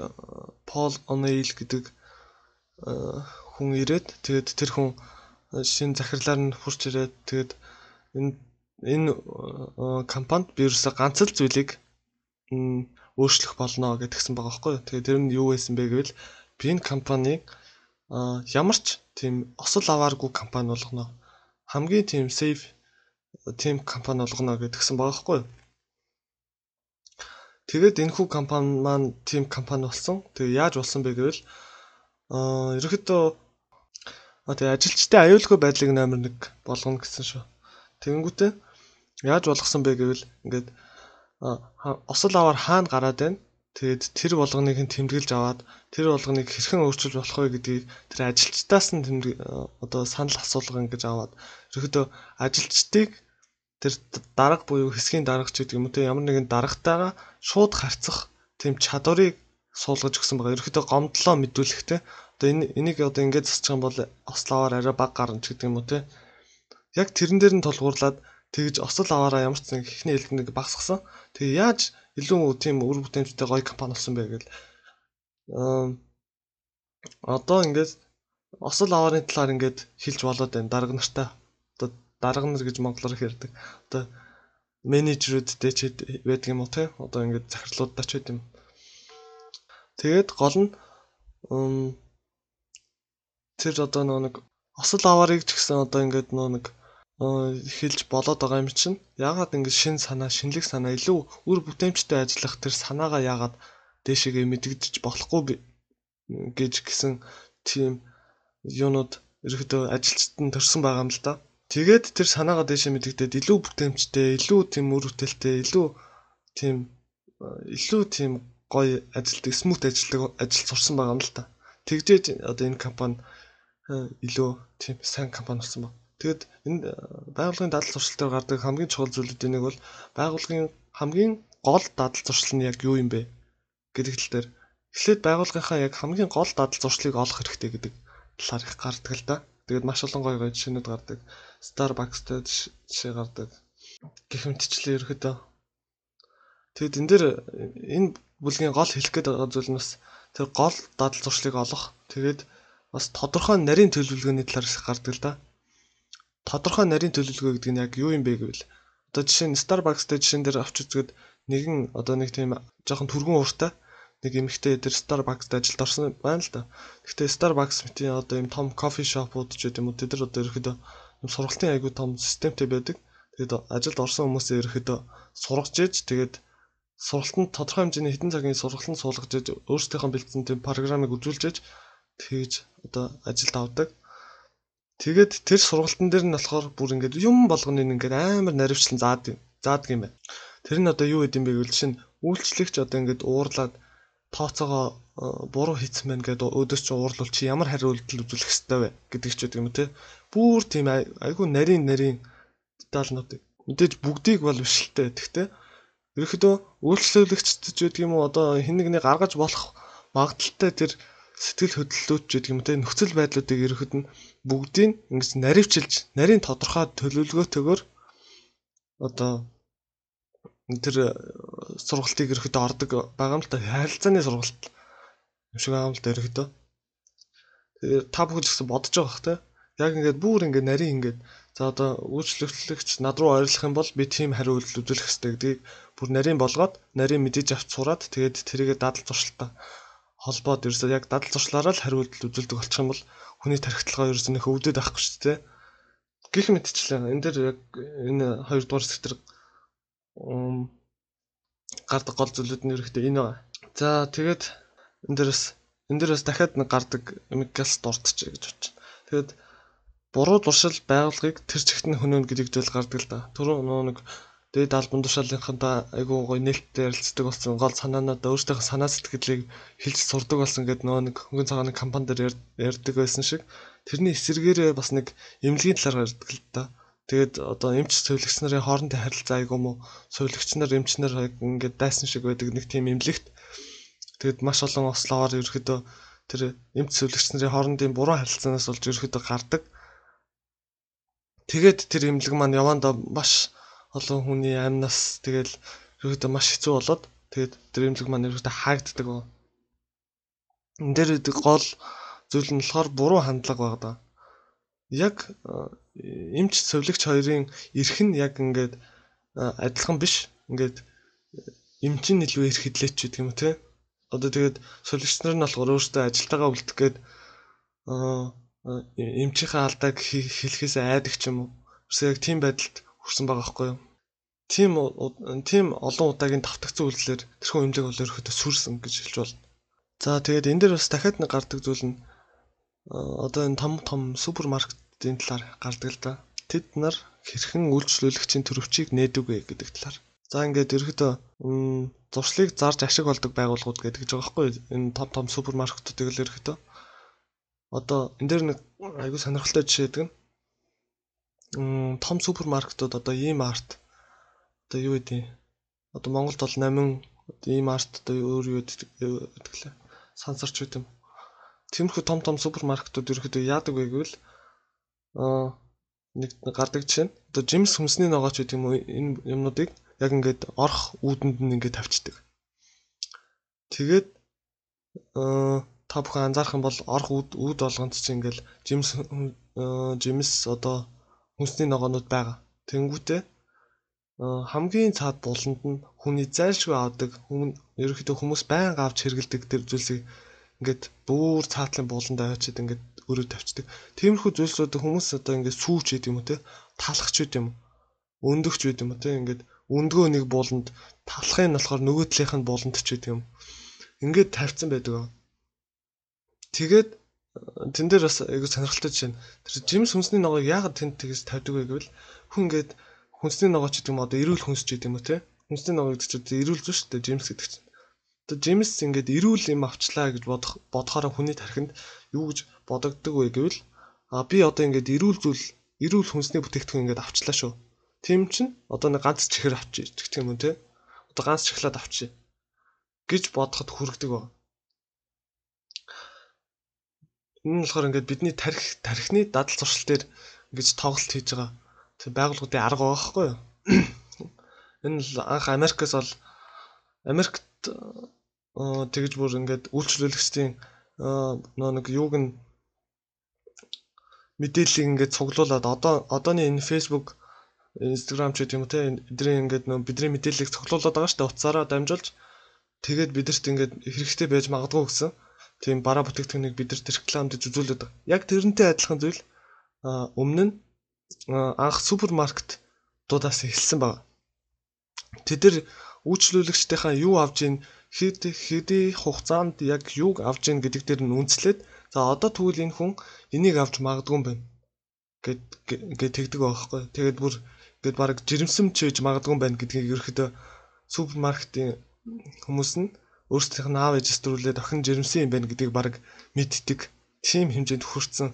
Пол Онейл гэдэг хүн ирээд тэгээд тэр хүн шинэ захирлаар нь хурч ирээд тэгээд энэ энэ компанид би ерөөсө ганц л зүйлийг өөрчлөх болно гэдгсэн байгаа байхгүй юу. Тэгээ тэр нь юу байсан бэ гэвэл би энэ компаниг ямар ч тийм осол авааргүй компани болгоно. Хамгийн тийм safe тийм компани болгоно гэдгсэн байгаа байхгүй юу. Тэгээд энэ хүү компани маань тийм компани болсон. Тэгээ яаж болсон бэ гэвэл аа ерөөхдөө тэгээ ажилчтай аюулгүй байдлыг номер 1 болгоно гэсэн шүү. Тэгэнгүүтээ яаж болгосон бэ гэвэл ингээд осол аваар хаана гараад байна. Тэгээд тэр болгоныг нь тэмдэглэж аваад тэр болгоныг хэрхэн өөрчилж болох вэ гэдгийг тэр ажилчдаас нь одоо санал асуулга ингэж аваад ерөөдөө ажилчдыг тэр дарга буюу хэсгийн даргач гэдэг юм уу те ямар нэгэн даргатайгаа шууд харьцах тийм чадварыг суулгаж өгсөн байгаа. Ерөөдөө гомдлоо мэдүүлэхтэй. Одоо энэ энийг одоо ингэж засчих юм бол ословоор арай баг гарна ч гэдэг юм уу те. Яг тэрэн дээр нь тулгуурлаад тэгж осол аваараа ямар ч нэг ихний хэлбэрийг багсгасан. Тэгээ яаж илүү тийм үр бүтээмжтэй гоё компани болсон бэ гэвэл одоо ингээд осол аваарын талаар ингээд хэлж болоод байна дарга нартай. Одоо дарга нар гэж монголоор ярьдаг. Одоо менежерүүдтэй ч байдаг юм уу те? Одоо ингээд захирлуудтай ч байдаг юм. Тэгээд гол нь тэр одоо нэг осол аваарыг ч гэсэн одоо ингээд нэг хэлж болоод байгаа юм чинь яагаад ингэж шин санаа, шинэлэг санаа илүү үр бүтээмжтэй ажиллах тэр санаагаа яагаад дээшээгээ мэдэгдэж болохгүй гэж гисэн тийм юунууд ерөөдөө ажилчид нь төрсэн байгаа юм л да. Тэгээд тэр санаагаа дээшээ мэдэгдээд илүү бүтээмжтэй, илүү тийм үр бүтээлтэй, илүү тийм илүү тийм гоё ажилтдаг, смут ажилтдаг ажил сурсан байгаа юм л да. Тэгжээж одоо энэ компани илүү тийм сайн компани болсон байна. Тэгэд энэ э, байгууллагын дадал зуршил дээр гардаг хамгийн чухал зүйлүүдийн нэг бол байгууллагын хамгийн гол дадал зуршил нь яг юу юм бэ гэдэг тал дээр эхлээд байгууллагынхаа яг хамгийн гол дадал зуршлыг олох хэрэгтэй гэдэг талаар их гардаг л да. Тэгээд маш олон гоё гоё жишээнүүд гардаг. Starbucks-тэй жишээ гардаг. Гэх мэтчлээ ерөөдөө. Тэгэд энэ дээр энэ бүлгийн гол хэлэх гээд байгаа зүйл нь бас тэр гол дадал зуршлыг олох. Тэгээд бас тодорхой нарийн төлөвлөгөөний талаар гардаг л да тодорхой нарийн төлөвлөгөө гэдэг нь яг юу юм бэ гэвэл одоо жишээ нь Starbucks-тэй жишээн дээр авч үзгээд нэгэн одоо нэг тийм жоохон түргэн ууртай нэг эмэгтэй дээр Starbucks-д ажилд орсон байна л да. Гэхдээ Starbucks мэтийн одоо юм том кофе шопууд ч гэдэг юм уу тэд нар одоо ерөөхдөө сургалтын айгүй том системтэй байдаг. Тэгээд ажилд орсон хүмүүсээ ерөөхдөө сургаж иж тэгээд сургалтанд тодорхой хэмжээний хэдэн цагийн сургалтанд суулгаж иж өөрсдийнхөө бэлдсэн тийм программыг үзүүлж иж тэгж одоо ажилд авдаг. Тэгээд тэр сургалтын дээр нь болохоор бүр ингээд юм болгоныг ингээд амар наривчлан заад заадаг юм байна. Тэр нь одоо юу гэдэм бэ гэвэл чинь үйлчлэгч одоо ингээд уурлаад тооцоогоо э, буруу хийсэн байна гэдээ өөдөөс чи уурлуул чи ямар хариулт үзүүлэх хэвтэй вэ гэдэг ч гэдэг юм те. Бүүр тийм айгүй нарийн нарийн деталнууд мэдээж бүгдийг бол биш л те. Тэгтээ ерөөхдөө үйлчлүүлэгчд ч гэдэг юм уу одоо хин нэгний гаргаж болох магадaltaй тэр сэтгэл хөдлөлтүүд ч гэдэг юм те нөхцөл байдлуудыг ерөөд нь бүгдийг ингэж наривчилж нарийн тодорхой төлөвлөгөөтэйгээр одоо тэр э, сургалтыг ерөөхдөө ордог байгаа юм л та. Харилцааны сургалт юм шиг байгаа юм л та ерөөхдөө. Та бүхэн ч гэсэн бодож байгаа бах те. Яг ингээд бүр ингээд нарийн ингээд за одоо үйлчлэгч над руу ойрлох юм бол би тийм хариу үйлдэл үзүүлэх хэрэгтэй гэдгийг бүр нарийн болгоод нарийн мэдээж авч сураад тэгээд тэрийгэ дадал зуршилтаа холбоод ерөөсөө яг дадал зуршлаараа л хариу үйлдэл үзүүлдэг болчих юм бол хүний тархитлагаа ерөөсөө нөх өвдөд авахгүй шүү дээ. Гэх мэтчлээ энэ дээр яг энэ хоёрдугаар дээр гардаг гол зүйлүүд нь ерөөхдөө энэ байна. За тэгээд энэ дээрээс энэ дээрээс дахиад нэг гардаг эмиггээс дуртчих гэж бодчих. Тэгээд буруу дуршил байгуулгыг тэр чигт нь хөнөөнө гэдэг зүйл гардаг л да. Түрүү нэг дээд албан тушаалынхантай айгүй гоё нээлттэй ярилцдаг болсон гол санаанаа өөрсдийнхөө санаа сэтгэлийг хэлж сурдаг болсон гэдэг нөө нэг хөнгөн цагааны компани дээр ярьдаг байсан шиг тэрний эсэргээрээ бас нэг эмнэлгийн талаар ярьдаг л да. Тэгээд одоо эмч зөвлөгч нарын хоорондын харилцаа айгүй мó зөвлөгч нар эмч нар ингээд дайсан шиг байдаг нэг тийм эмнэлэгт тэгээд маш олон ослоор ерөөхдөө тэр эмч зөвлөгч нарын хоорондын буруу харилцаанаас болж ерөөхдөө гардаг. Тэгээд тэр эмнэлэг маань явандаа маш олон хүний амнаас тэгэл ерөөхдөө маш хэцүү болоод тэгээд тэр эмнэлэг маань ерөөхдөө хаагддаг. Энд дээр гол зүйл нь болохоор буруу хандлага байгаа яг эмч цовлогч хоёрын эрх нь яг ингээд адилхан биш. Ингээд эмчин илүү эрх хэдлээч гэдэг юм те. Одоо тэгээд цовлогч нар нь болохоор өөрсдөө ажилтаагаа үлдэх гээд эмчийнхээ алдааг хэлэхээс айдаг ч юм уу. Ерөөсөө яг тийм байдалд хүрсэн байгаа байхгүй юу? Тийм тийм олон удаагийн давтагцсан үйлдэлээр тэрхүү эмнэлэг бол ерөөхдөө сүрсэн гэж хэлж болно. За тэгээд энэ дээр бас дахиад нэг гардаг зүйл нь одоо энэ том том супермаркетын талаар гардаг л да. Тэд нар хэрхэн үйлчлүүлэгчийн төрөвчийг нээдэг вэ гэдэг талаар. За ингээд ерөөдөө зуршлыг зарж ашиг болдог байгууллагууд гэдэг жбайгаа байхгүй энэ том том супермаркетуудыг л ерөөдөө одоо энэ дээр нэг айгүй сонирхолтой жишээ гэдэг нь том супермаркетууд одоо ийм арт одоо юу гэдэг одоо Монголд бол 8 ийм арт одоо өөр юу гэдэг лээ сансарч байт юм Тиймэрхүү том том супермаркетууд ерөөхдөө яадаг вэ гэвэл аа нэг гардаг жишээ нь одоо жимс хүнсний ногооч гэдэг юм уу энэ юмнуудыг яг ингээд орох үүдэнд нь ингээд тавьчихдаг. Тэгээд аа та бүхэн анзаарах юм бол орох үүд үүд болгонд чинь ингээд жимс жимс одоо хүнсний ногоонууд байгаа. Тэнгүүтээ хамгийн цаад буланд нь хүний зайлшгүй авдаг хүн ерөөхдөө хүмүүс байнга авч хэрэгэлдэг тэр зүйлсийг ингээд бүр цаатлын бууланд аваачаад ингээд өрөө тавьчихдаг. Тиймэрхүү зүйлсүүд хүмүүс одоо ингээд сүүч гэдэг юм уу те талахч гэдэг юм. Өндөгч гэдэг юм уу те ингээд өндгөө нэг бууланд талахын нь болохоор нөгөө талынх нь бууланд ч гэдэг юм. Ингээд тавьсан байдаг. Тэгээд тэн дээр бас айгу сонирхолтой жишээ. Тэр жимс хүнсний ногоог яагаад тэнд тэгээс тавьдаг вэ гэвэл хүн ингээд хүнсний ногоо ч гэдэг юм одоо эрүүл хүнс ч гэдэг юм уу те. Хүнсний ногоо гэдэг чинь эрүүл зүйл шүү дээ жимс гэдэг чинь. Одоо Джеймс ингээд эрүүл юм авчлаа гэж бодох бодохоор хүний тархинд юу гэж бодогддог вэ гэвэл а би одоо ингээд эрүүл зүйл эрүүл хүнсний бүтээгдэхүүн ингээд авчлаа шүү. Тийм чинь одоо нэг ганц чихэр авчиж гэх юм уу те. Одоо ганц чихлаад авчиж гэж бодоход хүргэдэг ба. Энэ нь болохоор ингээд бидний тарих тархины дадал зуршил дээр ингэж тоглолт хийж байгаа. Тэг байгууллагуудын арга байгаа байхгүй юу? Энэ л анх Америкээс бол Америкт тэгж бүр ингээд үйлчлүүлэгчдийн нөө нэг юуг нь мэдээллийг ингээд цуглуулад одоо одооний энэ Facebook Instagram ч гэдэг юм те эдний ингээд нөө бидний мэдээллийг цуглуулад байгаа дээ утсаараа дамжуулж тэгээд бидэрт ингээд хэрэгтэй байж магадгүй гэсэн тийм бараа бүтээгдэхүүнийг бидэрт рекламд үзүүлээд байгаа. Яг тэрнтэй адилхан зүйл өмнө нь анх супермаркет дуудаас эхэлсэн байна. Тэд нар үйлчлүүлэгчдийнхаа юу авж ийн хэд хэдий хугацаанд яг юуг авж ийн гэдэг дээр нь үндэслээд за одоо тэгвэл энэ хүн энийг авч магадгүй юм байна гэд ингээд тэгдэг байхгүй. Тэгээд бүр ингээд баг жирэмсэн чийж магадгүй байна гэдгийг ерөөхдөө супермаркетын хүмүүс нь өөрсдийнх нь аав ээжээс төрүүлээд охин жирэмсэн юм байна гэдгийг баг мэддэг. Тим хэмжээнд хүрсэн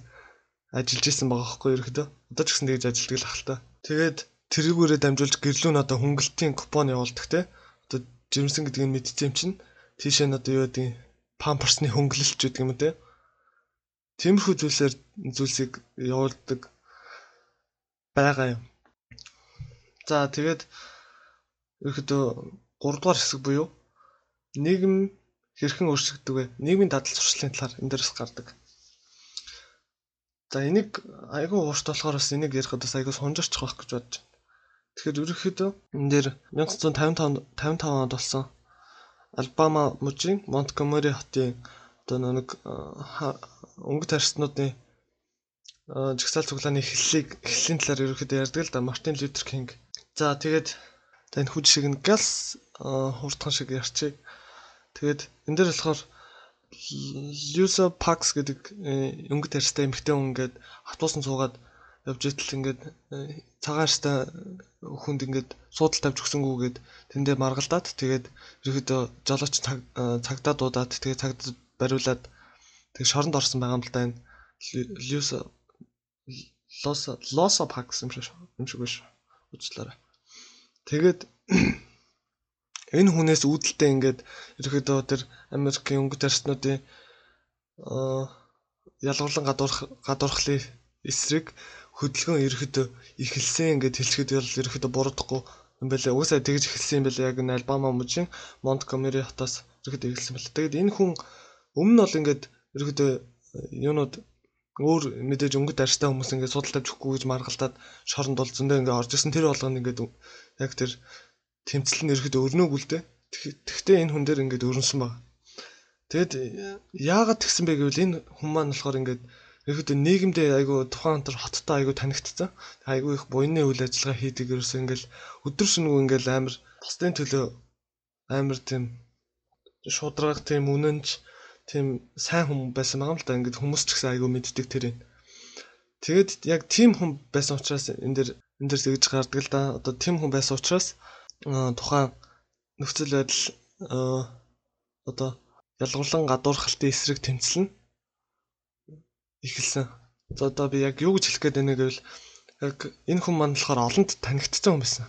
ажиллаж исэн байгаа байхгүй ерөөхдөө. Одоо ч гэсэн тэгж ажилтдаг л ахalta. Тэгээд тэрүүгээрээ дамжуулж гэрлүүн одоо хөнгөлтийн купон явуулдаг те одоо жирэмсэн гэдэг нь юм чинь тийшээ нь одоо юу гэдэг памперсны хөнгөлөлт гэдэг юм те тиймэрхүү зүйлсээр зүйлсийг явуулдаг байгаа юм. За тэгээд ерөөдөө 3 дугаар хэсэг буюу нийгэм хэрхэн өөрчлөгддөг вэ? Нийгмийн дадал зуршлын талаар энэ дээрс гардаг. За энийг айгүй уурт болохоор бас энийг ярихад бас айгүй сунжирчих байх гэж бодож байна. Тэгэхээр ерөнхийдөө энэ дээр 1955 55 онд болсон Албама мужийн Монтгомери хотын одоо нэг өнгөт харьцнуудын жигсаал цуглааны эхлэлийг эхлэлийн талаар ерөнхийдөө ярьдаг л да Мартин Лютер Кинг. За тэгээд энэ хүч шиг нь галс хурдхан шиг ярьчих. Тэгээд энэ дээр болохоор Lusa Pax гэдэг өнгөт ярьстай эмэгтэй хүн ингээд автобусан суугаад явж итэл ингээд цагааштай хүнд ингээд суудал тавьж өгсөнгүүгээд тэндээ маргалдаад тэгээд ерөөдөө жолооч цагдаа дуудаад тэгээд цагдаа бариулаад тэгээд шоронд орсон байгаа юм л да энэ Lusa Losa Losa Pax юм шиг юм шиг биш уучлаарай. Тэгээд энэ хүнээс үүдэлтэй ингээд ерөөдөө тэр Америкийн өнгөт арснуудын аа ялгарлан гадуурх гадуурхлын эсрэг хөдөлгөөн ерөөдөө ихэлсэн ингээд хэлчихэд бол ерөөдөө буруудахгүй юм байлаа. Угсаа тэгж эхэлсэн юм байлаа. Яг энэ Албама мужийн Монтгомери хотоос ерөөдөө эхэлсэн байлаа. Тэгээд энэ хүн өмнө нь бол ингээд ерөөдөө юунууд өөр мэдээж өнгөт арьстай хүмүүс ингээд судал тавьж өгөхгүй гэж маргалтаад шоронд бол зөндөө ингээд орж исэн тэр болгоно ингээд яг тэр тэмцэл нь ерөөдөө өрнөөгүй л дээ. Тэгтээ энэ хүн дээр ингээд өрнсөн баг. Тэгэд яагаад тэгсэн бэ гэвэл энэ хүн маань болохоор ингээд ерөөдөө нийгэмдээ айгүй тухайн тэр хоттой айгүй танигдсан. Айгүй их буйны үйл ажиллагаа хийдэг ерөөсөө ингээд өдөр шөнөгүй ингээд амар бусдын төлөө амар тийм шудраг тийм үнэнч тийм сайн хүн байсан байгаа юм л да. Ингээд хүмүүс ч гэсэн айгүй мэддэг тэрийг. Тэгэд яг тийм хүн байсан учраас энэ дэр энэ дэр тэгж гардаг л да. Одоо тийм хүн байсан учраас тухайн нөхцөл байдал одоо ялгарлан гадуурхалтын эсрэг тэмцэл нь эхэлсэн. За одоо би яг юу гэж хэлэх гээд байна гэвэл яг энэ хүн маань болохоор олонд танигдсан хүн байсан.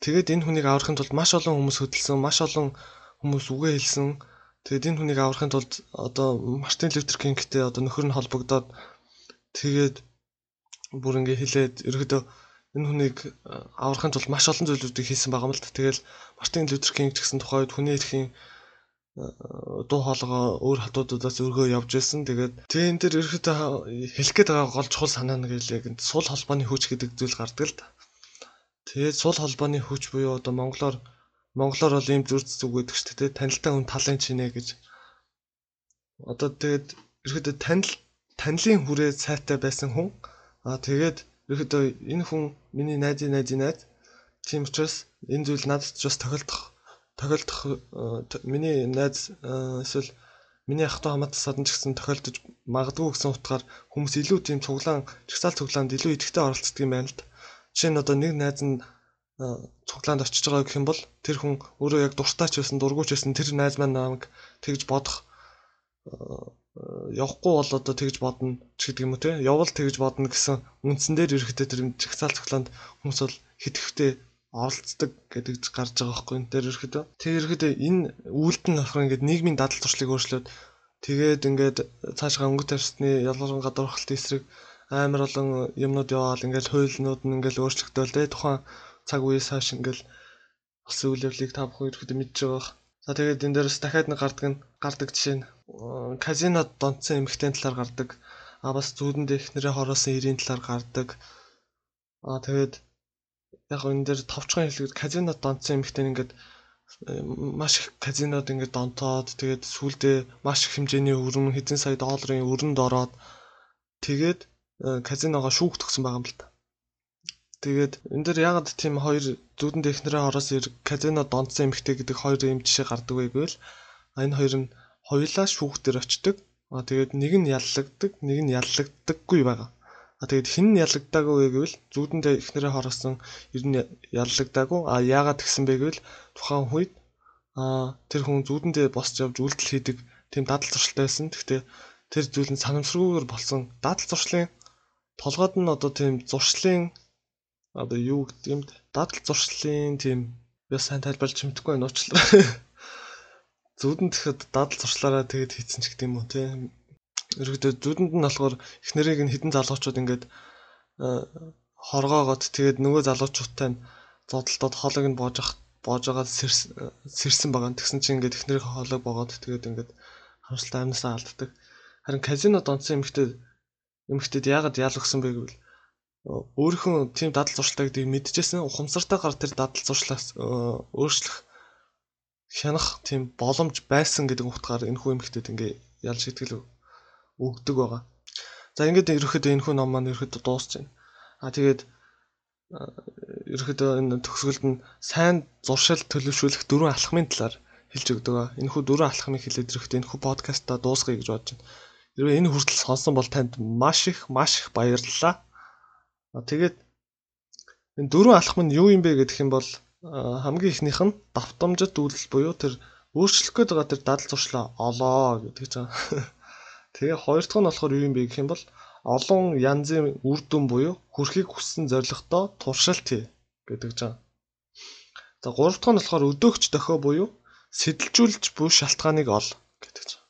Тэгээд энэ хүнийг аврахын тулд маш олон хүмүүс хөдөлсөн, маш олон хүмүүс үгээ хэлсэн. Тэгээд энэ хүнийг аврахын тулд одоо Мартин Лютер Кингтэй одоо нөхөр нь холбогдоод тэгээд бүр ингээ хэлээд ерөөдөө энэ хүнийг аврахын тулд маш олон зүйлүүдийг хийсэн байгаа юм л та. Тэгэл Мартин Лютер Кинг ч гэсэн тухайд хүний эрхийн дуу хоолойгоо өөр хотуудаас өргөө явж байсан. Тэгээд тэн дээр ерөөхдөө хэлэх гээд байгаа гол чухал санаа нь гээл яг сул холбооны хүч гэдэг зүйл гардаг л да. Тэгээд сул холбооны хүч буюу одоо монголоор монголоор бол ийм зүрц зүг гэдэг шүү дээ. Танилтай хүн талын чинэ гэж. Одоо тэгээд ерөөхдөө танил танилын хүрээ сайтай байсан хүн. Аа тэгээд ерөөхдөө энэ хүн миний найзын найзын найз. Тийм учраас энэ зүйл надад ч бас тохиолдох тохиолдох э, миний найз э, эсвэл миний ах トゥ хамаатан садан ч гэсэн тохиолдож магадгүй гэсэн утгаар хүмүүс илүү тийм цуглаан чагсаал цуглаанд илүү идэвхтэй оролцдог юм байна л да. Жишээ нь одоо нэг найз нь э, цуглаанд очиж байгаа гэх юм бол тэр хүн өөрөө яг дуртай ч байсан дургуйч байсан тэр найз маань намайг тэгж бодох явахгүй бол одоо тэгж бодно ч гэдэг юм уу те явал тэгж бодно гэсэн үндсэн дээр ерөөхдөө тэр чагсаал цуглаанд хүмүүс бол хитгэвтэй оролцдог гэдэг гарч байгаа байхгүй энэ дээр ерөөхдөө. Тэг ерөөхдөө энэ үйлдэл нь болохоор ингээд нийгмийн дадал туршлыг өөрчлөөд тэгээд ингээд цаашгаа өнгөт тарсны ялгарсан гадуурхалт эсрэг амар олон юмнууд яваал ингээд хуйлнууд нь ингээд өөрчлөгдөөл тэ тухайн цаг үеэс хойш ингээд үйл явдлыг та бүхэн ерөөхдөө мэдж байгаа. За тэгээд энэ дээрс дахиад нэг гардаг нь гардаг жишээ нь казинод донцсон эмхтэн талаар гардаг. А бас зүудэнд их нэрээ хороосон ирийн талаар гардаг. А тэгээд яг энэ дээр товчхон хэлгээд казино донцсон эмэгтэй ингээд маш их казинод ингээд донтоод тэгээд сүулдэ маш их хэмжээний өрн хэдэн сая долларын өрөнд ороод тэгээд э, казиногоо шүүгдгсэн байгаа юм л та. Тэгээд энэ дээр ягаад тийм хоёр зүудэн технэрээ хороос казино донцсон эмэгтэй гэдэг хоёр юм жишээ гардаг вэ гэвэл энэ хоёр нь хоёулаа шүүх дээр очдог. Аа тэгээд нэг нь яллагддаг, нэг нь яллагддаггүй байгаа. А тэгээд хин нь ялагдаагүй вэ гэвэл зүүдэндээ эхнэрээ хоросон ер нь ялагдаагүй. А яагаад тэгсэн бэ гэвэл тухайн үед а тэр хүн зүүдэндээ босч явж үйлдэл хийдэг тийм дадал зуршилтай байсан. Гэхдээ тэр зүйл нь санамсаргүйгээр болсон. Дадал зуршлын толгойд нь одоо тийм зуршлын одоо юу гэдэг юм дадал зуршлын тийм би сайн тайлбарлаж мэдхгүй байна уучлаарай. Зүудэнд тэгэхэд дадал зуршлаараа тэгээд хийцэн ч гэдэг юм уу тийм ерөөдөө зүудэнд нь болохоор их нэрийг нь хідэн залуучууд ингээд э, хоргоогоод тэгээд нөгөө залуучуудтай нь зодтолдод хоолойг нь боож ах боож байгаа сэрсэн байгаа. Тэгсэн чинь ингээд их нэрийн хоолойг боогоод тэгээд ингээд хамсалтай амнасаа алддаг. Харин казинод онцсон эмэгтэй эмэгтэйд яагаад яал өгсөн бэ гэвэл өөрийнхөө тийм дадал зуршилтай гэдгийг мэдчихсэн ухамсартайгаар тэр дадал зуршлаас э, өөрчлөх хянах тийм боломж байсан гэдэг утгаар энэ хүү эмэгтэйд ингээ ялж итгэл өгдөг байгаа. За ингээд ерөөхдөө энэ хүн ном маань ерөөхдөө дуусч байна. А тэгээд ерөөхдөө энэ төгсгөлд нь сайн зуршил төлөвшүүлэх дөрвөн алхмын талаар хэлж өгдөг. Энэ хүү дөрөв алхмыг хэлээд ирэхдээ энэ хүү подкастаа дуусгая гэж бодож байна. Хэрвээ энэ хүртэл сонсон бол танд маш их маш их баярлалаа. Тэгээд энэ дөрөв алхам нь юу юм бэ гэдэг юм бол хамгийн ихнийх нь давтамжит үйлдэл буюу тэр өөрчлөх гээд байгаа тэр дадал зуршлаа олоо гэдэг чинь. Тэгээ хоёр дахь нь болохоор юу юм бэ гэх юм бол олон янзын үр дүн буюу хүрхийг хүссэн зорилготой туршилт хий гэдэг жаа. За гурав дахь нь болохоор өдөөгч дохио буюу сэтэлжүүлж буй шалтгааныг ол гэдэг чинь.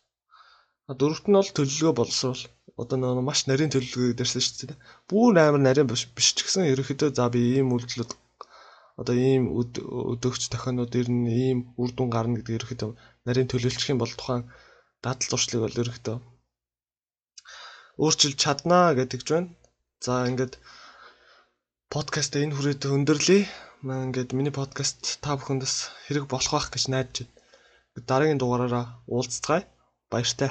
А дөрөвт нь бол төлөвлөгөө боловсруул. Одоо нэг маш нарийн төлөвлөгөө дээрсэн шүү дээ. Бүр амар нарийн биш ч гэсэн ерөөхдөө за би ийм үйлдэлүүд одоо ийм өдөөгч дохионууд ер нь ийм үр дүн гарна гэдэг ерөөхдөө нарийн төлөвлөчих юм бол тухайн дадал зуршлыг бол ерөөхдөө өөрчилж чаднаа гэдэгж байна. За ингээд подкаст энэ хүрээд өндөрлөе. Маа ингээд миний подкаст та бүхэндээс хэрэг болох байх гэж найдаж байна. Дараагийн дугаараараа уулзцгаая. Баяртай.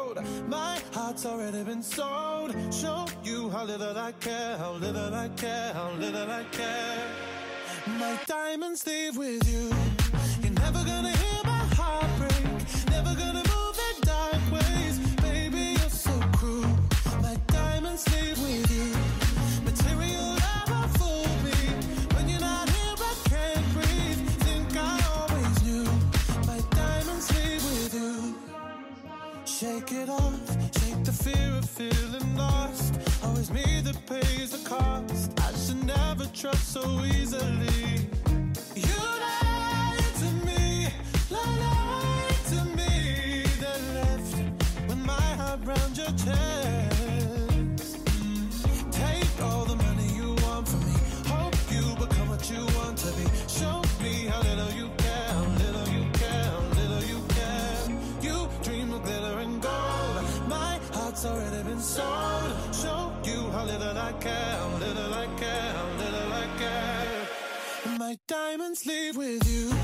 My heart's already been sold. Show you how little I care, how little I care, how little I care. My diamonds leave with you. You're never gonna hear my heart break. Never gonna move in dark ways. Baby, you're so cruel. My diamonds leave with you. Shake it off, shake the fear of feeling lost. Always me that pays the cost. I should never trust so easily. You lied to me, lied to me, then left with my heart round your chest. I care, little I care, little I care. My diamonds leave with you.